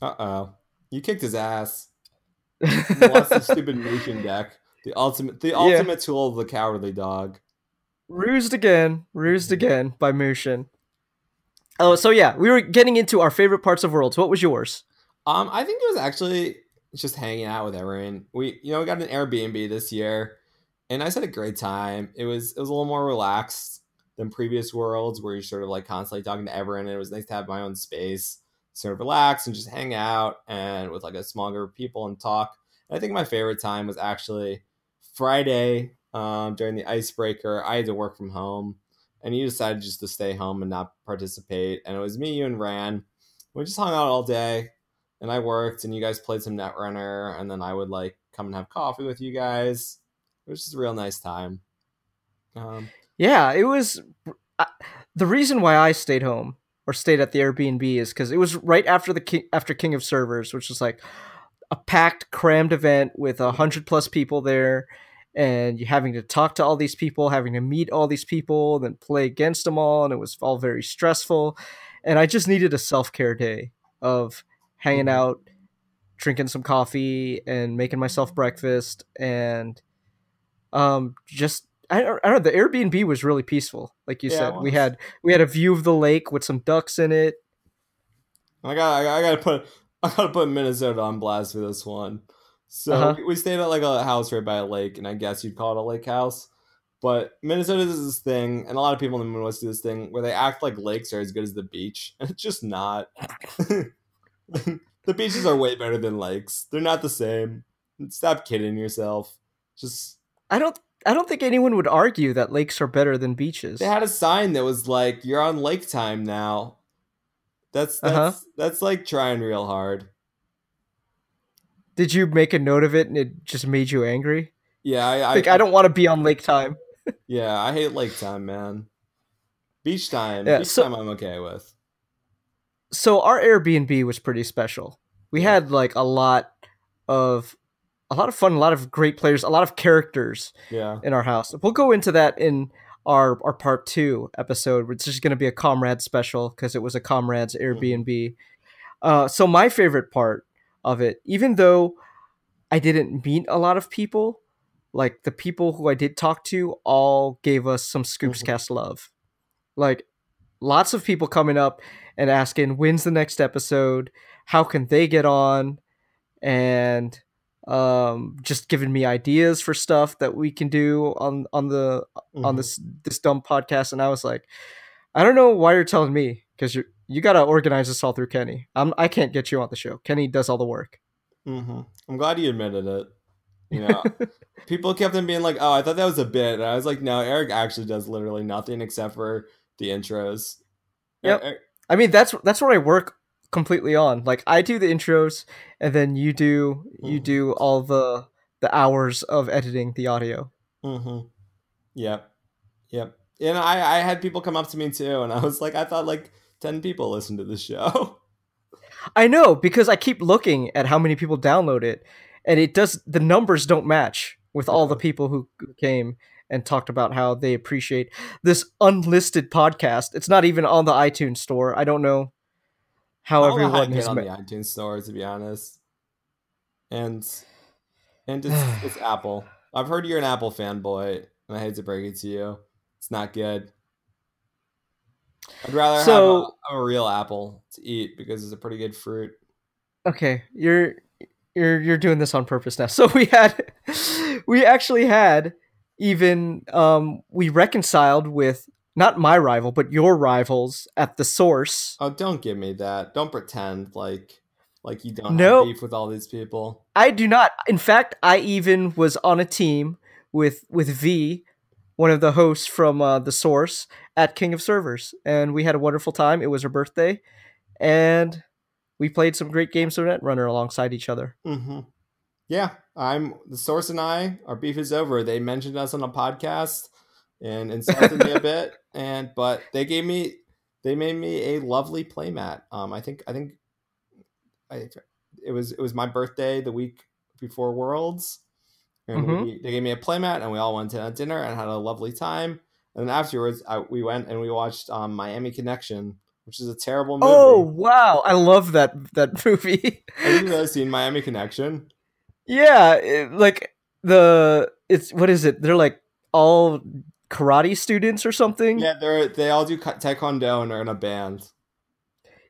Uh oh, you kicked his ass. Lost the stupid nation deck. The ultimate, the ultimate tool of the cowardly dog. Rused again, rused again by Mushin. Oh, so yeah, we were getting into our favorite parts of worlds. What was yours? Um, I think it was actually just hanging out with everyone. We, you know, we got an Airbnb this year, and I just had a great time. It was it was a little more relaxed than previous worlds where you're sort of like constantly talking to everyone. And it was nice to have my own space, sort of relax and just hang out and with like a small group of people and talk. And I think my favorite time was actually Friday um, during the icebreaker. I had to work from home, and you decided just to stay home and not participate. And it was me, you, and Ran. We just hung out all day and I worked, and you guys played some Netrunner, and then I would like come and have coffee with you guys. It was just a real nice time. Um, Yeah, it was I, the reason why I stayed home or stayed at the Airbnb is because it was right after the King, after King of Servers, which was like a packed, crammed event with a hundred plus people there, and you having to talk to all these people, having to meet all these people, then play against them all, and it was all very stressful. And I just needed a self care day of hanging Mhm. out, drinking some coffee, and making myself breakfast, and um, just I don't, I don't know. The Airbnb was really peaceful, like you Yeah, said. We had we had a view of the lake with some ducks in it. I got I gotta put I gotta put Minnesota on blast for this one. So Uh-huh. we stayed at like a house right by a lake, and I guess you'd call it a lake house. But Minnesota does this thing, and a lot of people in the Midwest do this thing where they act like lakes are as good as the beach, and it's just not. the beaches are way better than lakes. They're not the same. Stop kidding yourself. Just I don't I don't think anyone would argue that lakes are better than beaches. they had a sign that was like, "You're on lake time now." That's that's Uh-huh. that's like trying real hard. Did you make a note of it and it just made you angry? Yeah, I I, Like I don't want to be on lake time. Yeah, I hate lake time, man. Beach time, Yeah, beach so- time, I'm okay with. So our Airbnb was pretty special. We had like a lot of a lot of fun, a lot of great players, a lot of characters Yeah, in our house. We'll go into that in our our part two episode, which is going to be a comrade special because it was a comrades Airbnb. Uh, so my favorite part of it, even though I didn't meet a lot of people, like the people who I did talk to, all gave us some Scoops Mhm. Cast love. Like lots of people coming up and asking when's the next episode, how can they get on, and um, just giving me ideas for stuff that we can do on on the on Mhm. this this dumb podcast. And I was like, I don't know why you're telling me because you you got to organize this all through Kenny. I'm I can't get you on the show. Kenny does all the work. Mhm. I'm glad you admitted it. You know, people kept on being like, "Oh, I thought that was a bit," and I was like, "No, Eric actually does literally nothing except for the intros." Yep. Er- I mean, that's that's what I work completely on. Like I do the intros, and then you do you Mhm. do all the the hours of editing the audio. Mm-hmm. Yep. Yep. And I, I had people come up to me too, and I was like, I thought like ten people listened to the show. I know because I keep looking at how many people download it, and it does the numbers don't match with all the people who came and talked about how they appreciate this unlisted podcast. It's not even on the iTunes store. I don't know how I don't know how to everyone has on the iTunes store, to be honest. And and it's, it's Apple. I've heard you're an Apple fanboy, and I hate to break it to you, it's not good. I'd rather So- have a, a real apple to eat because it's a pretty good fruit. Okay, you're you're you're doing this on purpose now. So we had we actually had even um we reconciled with not my rival but your rivals at the source. Oh, don't give me that. Don't pretend like like you don't No. have beef with all these people. I do not. In fact, I even was on a team with with V, one of the hosts from uh, the source at King of Servers, and we had a wonderful time. It was her birthday, and we played some great games of Netrunner alongside each other. Mm-hmm. Yeah, I'm the source and I. Our beef is over. They mentioned us on a podcast and insulted me a bit, and but they gave me they made me a lovely playmat. Um, I think I think I it was it was my birthday the week before Worlds, and Mhm. we, they gave me a playmat, and we all went to dinner and had a lovely time. And then afterwards, I, we went and we watched um, Miami Connection, which is a terrible movie. Oh wow, I love that that movie. Have you really seen Miami Connection? Yeah, it- like the it's what is it? They're like all karate students or something. Yeah, they're they all do taekwondo and are in a band.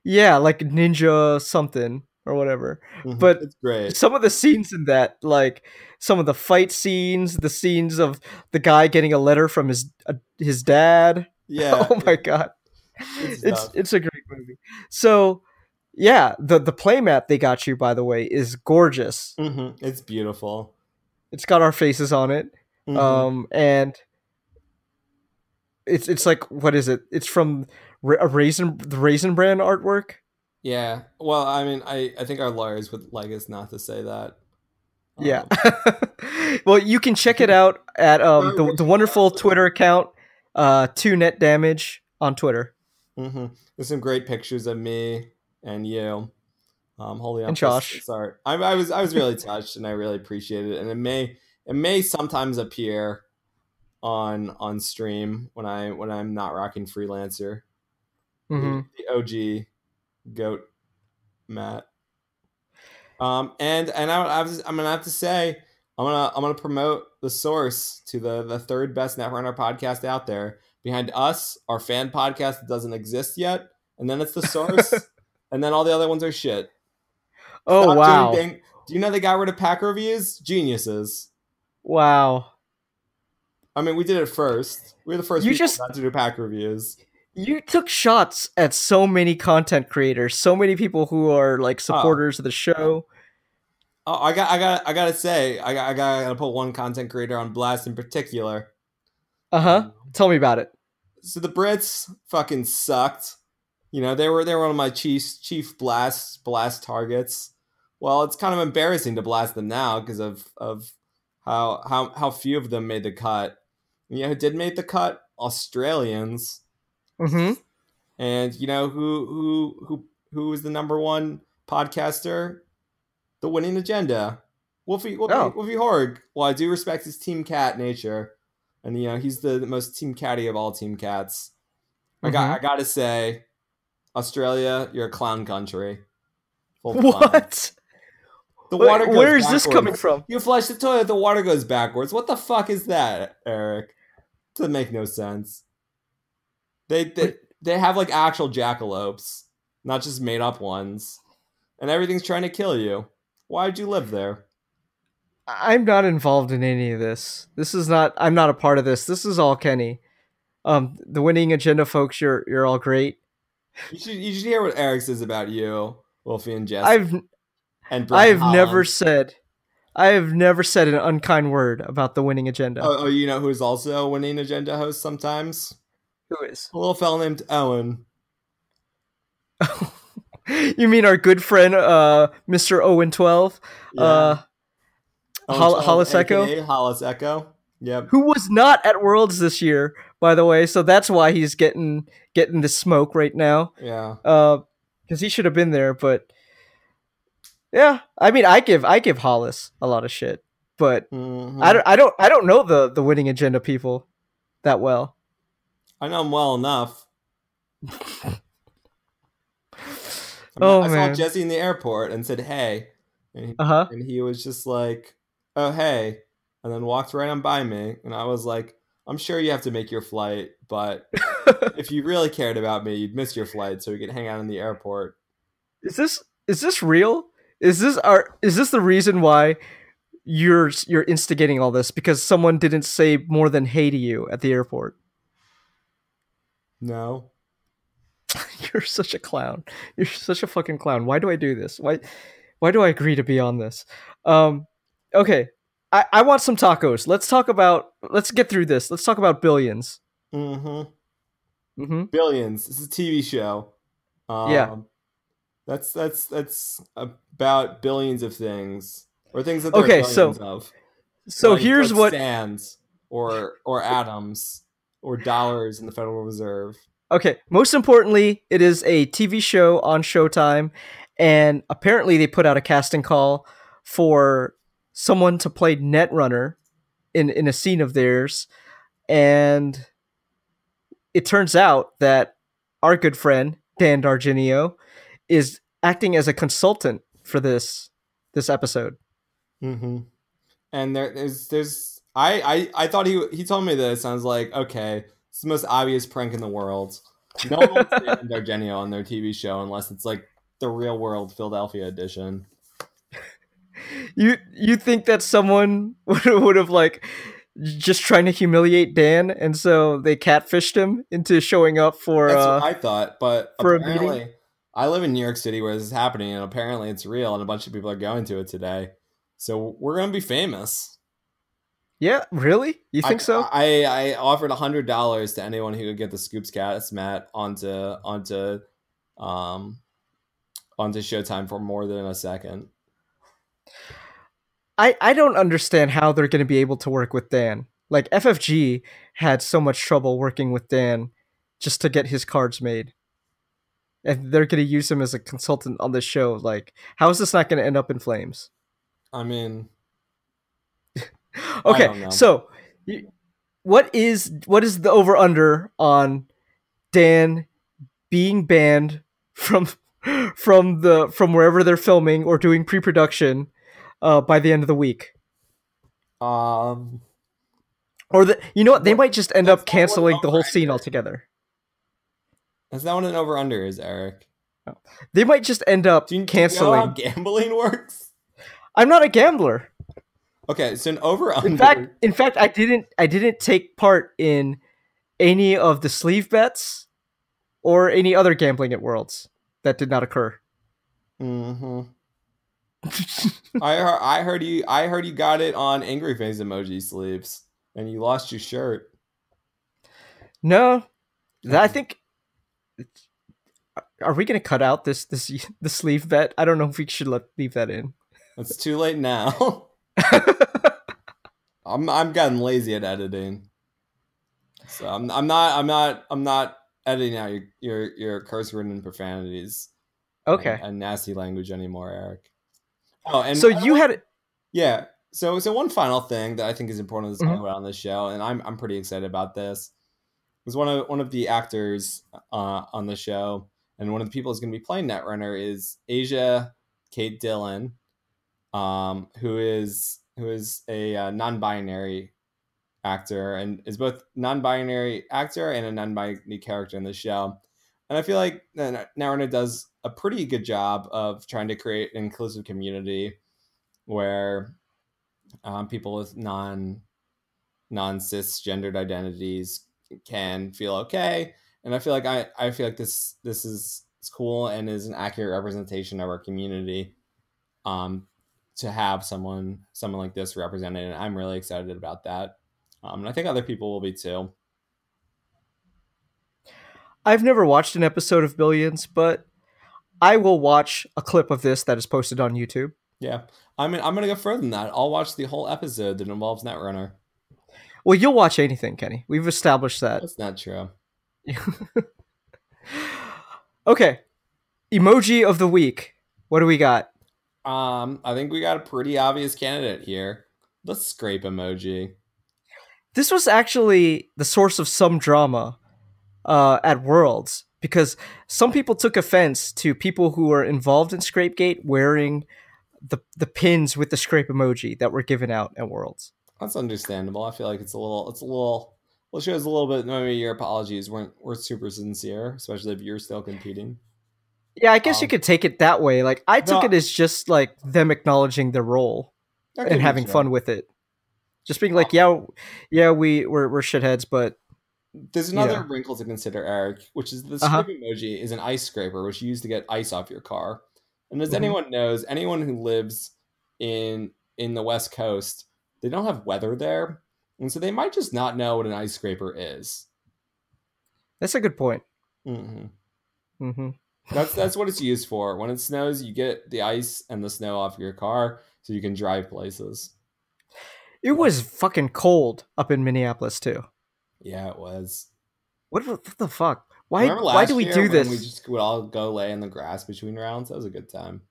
Yeah, like ninja something or whatever. Mhm. But- it's great. Some of the scenes in that, like some of the fight scenes, the scenes of the guy getting a letter from his uh, his dad. Yeah. oh my god, Good it's it's a great movie. So yeah, the the play playmat they got you by the way is gorgeous. Mhm, It's beautiful. It's got our faces on it. Mhm. um and it's it's like what is it it's from a raisin the raisin brand artwork yeah. Well, I mean, I I think our lawyers would like us not to say that. yeah Um, well you can check it out at um the, the wonderful twitter account uh two net damage on twitter hmm There's some great pictures of me and you. Um, holding up And Josh. this. I, I was I was really touched and I really appreciated it. And it may it may sometimes appear on on stream when I when I'm not rocking freelancer. The- hmm The, OG goat Matt. Um and and I, I was, I'm gonna have to say I'm gonna I'm gonna promote the source to the the third best Netrunner podcast out there. Behind us, our fan podcast that doesn't exist yet, and then it's the source, and then all the other ones are shit. oh Stop wow doing Do you know they got rid of pack reviews? Geniuses. wow I mean, we did it first. We were the first You people just- not to do pack reviews. you took shots at so many content creators so many people who are like supporters of the show Oh, I got, I got, I gotta say, I got, I got, I gotta put one content creator on blast in particular. uh-huh tell me about it So the Brits fucking sucked. You know, they were they were one of my chief chief blast blast targets. Well, it's kind of embarrassing to blast them now because of of how how how few of them made the cut. You know who did make the cut? Australians. mm-hmm And you know who who who who was the number one podcaster? The Winning Agenda. Wolfie Wolfie, Oh. Wolfie Horg. Well, I do respect his team cat nature, and you know he's the, the most team catty of all team cats. I got Mhm. I gotta say, Australia, you're a clown country. Full what The Wait, water goes where is this coming from You flush the toilet, the water goes backwards. What the fuck is that, Eric? Doesn't make no sense. They they, they have like actual jackalopes, not just made up ones, and everything's trying to kill you. Why'd you live there? I'm not involved in any of this. This is not. I'm not a part of this. This is all Kenny. Um, the winning agenda folks, you're you're all great. You should you should hear what Eric says about you, Wolfie and Jess. I've and Brett I've Holland. never said, I have never said an unkind word about the winning agenda. Oh, oh, you know who's also a winning agenda host sometimes? Who is? A little fellow named Owen. you mean our good friend, uh, Mr. Owen Twelve, uh, Owen Hol- Hollis Echo? Hollis Echo. Yep. who was not at Worlds this year, by the way. So that's why he's getting getting the smoke right now. Yeah. Uh, because he should have been there, but yeah, I mean, I give I give Hollis a lot of shit, but Mhm. I don't I don't I don't know the the winning agenda people that well. I know him well enough. I Oh, I man. saw Jesse in the airport and said, "Hey," and he, Uh huh. and he was just like, "Oh, hey," and then walked right on by me, and I was like, "I'm sure you have to make your flight, but if you really cared about me, you'd miss your flight so we could hang out in the airport." is this is this real? Is this our is this the reason why you're you're instigating all this because someone didn't say more than hey to you at the airport? No, You're such a clown. You're such a fucking clown. Why do I do this? Why why do I agree to be on this? Um okay. I, I want some tacos. Let's talk about let's get through this. Let's talk about billions. mm-hmm. Mm-hmm. Billions. This is a TV show. Um, Yeah. That's that's that's about billions of things or things that Okay, are so- of. So Like- here's like what stands or or atoms or dollars in the Federal Reserve. Okay, most importantly, it is a TV show on Showtime and apparently they put out a casting call for someone to play Netrunner in in a scene of theirs, and it turns out that our good friend Dan D'Argenio is acting as a consultant for this this episode. Mm-hmm. And there's there's I, I I thought he he told me this. I was like, okay, it's the most obvious prank in the world. No one wants Dan D'Argenio on their TV show unless it's like the real world Philadelphia edition. You you think that someone would would have like just trying to humiliate Dan, and so they catfished him into showing up for. That's uh, what I thought, but for a meeting? apparently, I live in New York City where this is happening, and apparently it's real, and a bunch of people are going to it today. So we're gonna be famous. yeah, really? You think I, so? I I offered a hundred dollars to anyone who could get the Scoops Cast mat onto onto um onto Showtime for more than a second. I I don't understand how they're going to be able to work with Dan. Like FFG had so much trouble working with Dan just to get his cards made. And they're going to use him as a consultant on this show. Like, how is this not going to end up in flames? I mean, Okay, so what is what is the over under on Dan being banned from from the from wherever they're filming or doing pre-production uh, by the end of the week? um, Or the you know what they might just end up canceling the whole scene altogether. is that what an over under is, Eric? They might just end up Do you, do you canceling. know how gambling works? I'm not a gambler. Okay, so an over under. In fact, in fact, I didn't I didn't take part in any of the sleeve bets or any other gambling at Worlds. That did not occur. hmm I heard, I heard you. I heard you got it on angry face emoji sleeves, and you lost your shirt. No, I mm. think. Are we gonna cut out this this the sleeve bet? I don't know if we should let, leave that in. It's too late now. I'm I'm getting lazy at editing, so I'm I'm not I'm not I'm not editing out your your your curse word and profanities. okay. and, and nasty language anymore, Eric. Oh, and So you had Yeah. So so one final thing that I think is important to talk Mhm. about on this show, and I'm I'm pretty excited about this, was one of one of the actors uh, on the show, and one of the people who's going to be playing Netrunner is Asia Kate Dillon, um, who is who is a uh, non-binary actor and is both non-binary actor and a non-binary character in the show. And I feel like Netrunner does a pretty good job of trying to create an inclusive community where um, people with non non cisgendered identities can feel okay. And I feel like I, I feel like this this is, is cool and is an accurate representation of our community. Um, to have someone someone like this represented, and I'm really excited about that. Um, and I think other people will be too. I've never watched an episode of Billions, but I will watch a clip of this that is posted on YouTube. Yeah, I mean, I'm gonna go further than that. I'll watch the whole episode that involves Netrunner. Well, you'll watch anything, Kenny. We've established that. That's not true. Okay. Emoji of the week. What do we got? Um, I think we got a pretty obvious candidate here. The scrape emoji. This was actually the source of some drama uh, at Worlds because some people took offense to people who were involved in Scrapegate wearing the the pins with the scrape emoji that were given out at Worlds. That's understandable. I feel like it's a little, it's a little, well, it shows a little bit. Maybe your apologies weren't were super sincere, especially if you're still competing. Yeah, I guess you Um, could take it that way. Like I took no, it as just like them acknowledging their role and having fun with it. Just being like, yeah, yeah, we we're, we're shitheads, but There's another Yeah. wrinkle to consider, Eric, which is the Uh-huh. emoji is an ice scraper, which you use to get ice off your car. And as Mhm. anyone knows, anyone who lives in in the West Coast, they don't have weather there, and so they might just not know what an ice scraper is. that's a good point. hmm hmm That's that's what it's used for. When it snows, you get the ice and the snow off your car, so you can drive places. It was fucking cold up in Minneapolis too. Yeah, it was. What, the- what the fuck? Why? Why do we do this? We just would all go lay in the grass between rounds. That was a good time.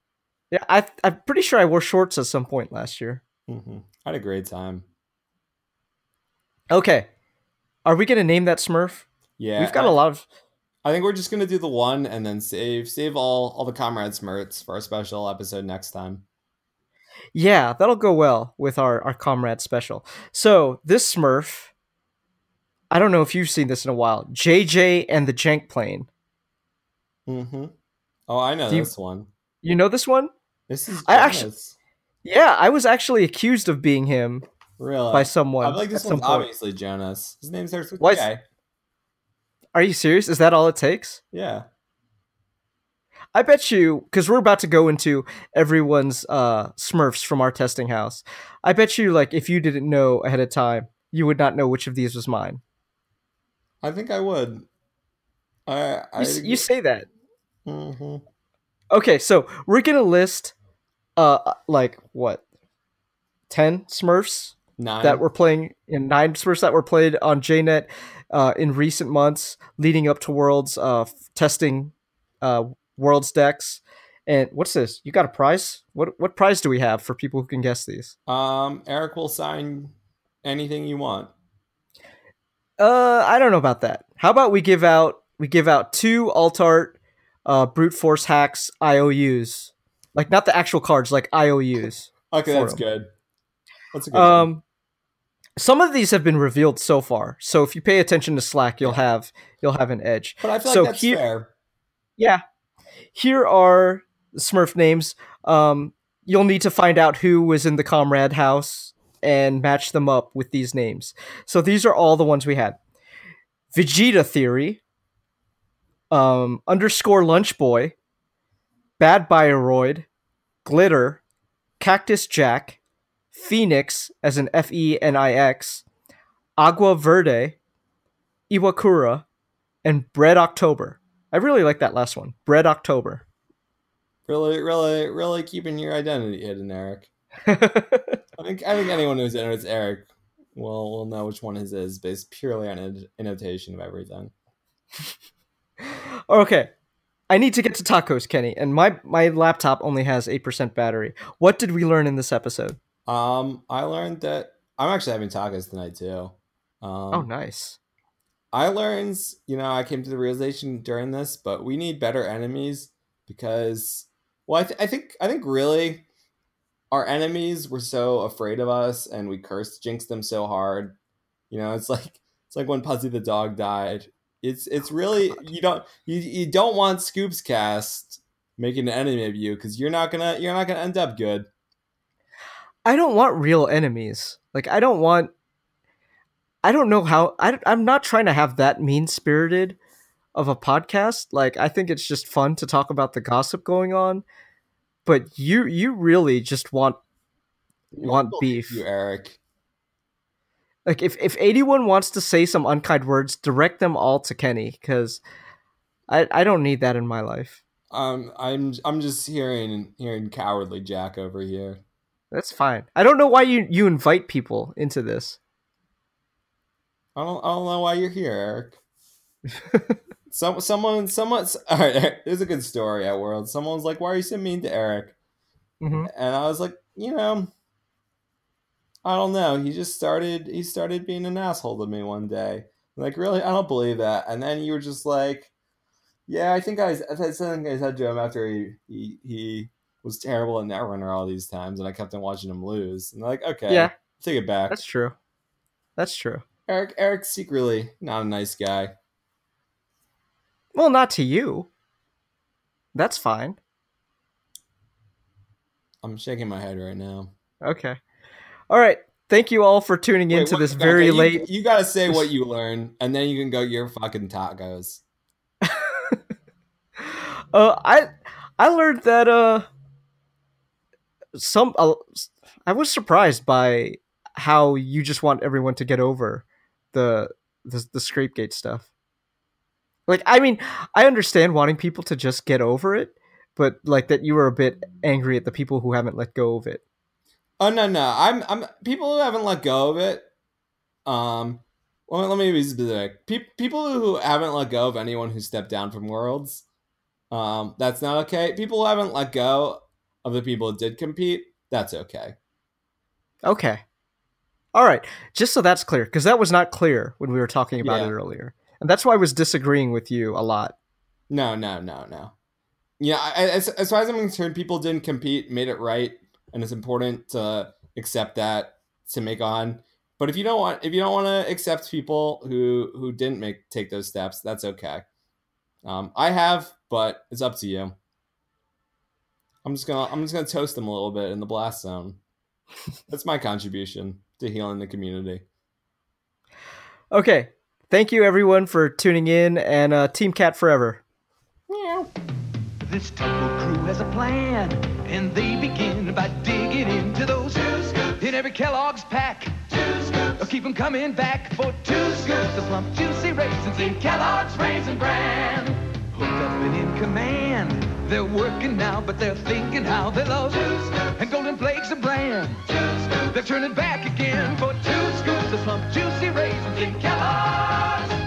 Yeah, I, I'm pretty sure I wore shorts at some point last year. hmm I had a great time. Okay, are we gonna name that Smurf? Yeah, We've got I, a lot of. I think we're just gonna do the one and then save save all all the comrade Smurfs for our special episode next time. Yeah, that'll go well with our our comrade special. So this Smurf, I don't know if you've seen this in a while. JJ and the Jank Plane. Mm-hmm. Oh, I know Do you- this one. You know this one? This is I actually- Jonas. Yeah, I was actually accused of being him really by someone. I feel like this one's obviously Jonas. His name starts with Why. Are you serious? Is that all it takes? Yeah. I bet you, because we're about to go into everyone's uh, Smurfs from our testing house. I bet you, like, if you didn't know ahead of time, you would not know which of these was mine. I think I would. I You, you say that. hmm Okay, so we're gonna list, uh, like what, ten Smurfs nine. that were playing in nine Smurfs that were played on JNet uh, in recent months, leading up to Worlds, uh, testing uh, Worlds decks. And what's this? You got a prize? What what prize do we have for people who can guess these? um Eric will sign anything you want. Uh, I don't know about that. How about we give out we give out two Altart, uh, brute force hacks IOUs, like not the actual cards, like IOUs. Okay, that's him. good. That's a good. one. Um, some of these have been revealed so far, so if you pay attention to Slack, you'll have you'll have an edge. But I feel so like that's here- fair. Yeah, here are Smurf names. Um, you'll need to find out who was in the Comrade house and match them up with these names. So these are all the ones we had. Vegeta Theory, um, underscore Lunch Boy, Bad Bioroid, Glitter, Cactus Jack, Phoenix as an F E N I X, Agua Verde, Iwakura, and Bread October. I really like that last one. Bread October. Really, really, really keeping your identity hidden, Eric. I think I think anyone who's in it's Eric will will know which one his is based purely on an annotation of everything. okay. I need to get to tacos, Kenny, and my my laptop only has 8% battery. What did we learn in this episode? Um, I learned that I'm actually having tacos tonight too. Um, oh, nice. I learned, you know, I came to the realization during this, but we need better enemies because, well, I, th- I think, I think really, our enemies were so afraid of us, and we cursed, jinxed them so hard. You know, it's like it's like when Puzzy the dog died. It's it's oh, really God. you don't you, you don't want Scoops Cast making an enemy of you because you're not gonna you're not gonna end up good. I don't want real enemies. Like I don't want I don't know how I I'm not trying to have that mean-spirited of a podcast. Like I think it's just fun to talk about the gossip going on. But you you really just want want beef. You Eric. Like if if 81 wants to say some unkind words, direct them all to Kenny cuz I I don't need that in my life. Um, I'm I'm just hearing hearing cowardly Jack over here. That's fine. I don't know why you you invite people into this. I don't I don't know why you're here, Eric. Some someone someone all right. There's a good story at World. Someone's like, "Why are you so mean to Eric?" Mhm. And I was like, you know, I don't know. He just started. He started being an asshole to me one day. Like, really, I don't believe that. And then you were just like, yeah, I think I, I said something I said to him after he he, he was terrible at Netrunner all these times, and I kept on watching him lose. And like, okay, Yeah. take it back. That's true. That's true. Eric Eric's secretly not a nice guy. Well, not to you. That's fine. I'm shaking my head right now. Okay. All right. Thank you all for tuning Wait, into this very you- late. You, gotta say what you learned, and then you can go your fucking tacos. uh, I I learned that uh some uh, I was surprised by how you just want everyone to get over the the the Scrapegate stuff. Like, I mean, I understand wanting people to just get over it, but like that you were a bit angry at the people who haven't let go of it. Oh no, no, I'm I'm people who haven't let go of it. Um, well, let me be specific. Pe- people who haven't let go of anyone who stepped down from Worlds, um, that's not okay. People who haven't let go of the people who did compete, that's okay. Okay. All right. Just so that's clear, because that was not clear when we were talking about Yeah. it earlier. And that's why I was disagreeing with you a lot. No, no, no, no. Yeah, as, as far as I'm concerned, people didn't compete, made it right, and it's important to accept that to make on. But if you don't want, if you don't want to accept people who who didn't make take those steps, that's okay. Um, I have, but it's up to you. I'm just gonna I'm just gonna toast them a little bit in the blast zone. That's my contribution to healing the community. Okay. Thank you, everyone, for tuning in, and uh, Team Cat Forever. This temple crew has a plan, and they begin by digging into those two scoops in every Kellogg's pack. Two scoops, keep 'em coming back for two scoops of plump, juicy raisins in Kellogg's Raisin Bran. Hooked up and in command, they're working now, but they're thinking how they love two scoops and golden flakes of bran. Two scoops, they're turning back again for two scoops of plump, juicy raisins in Kellogg's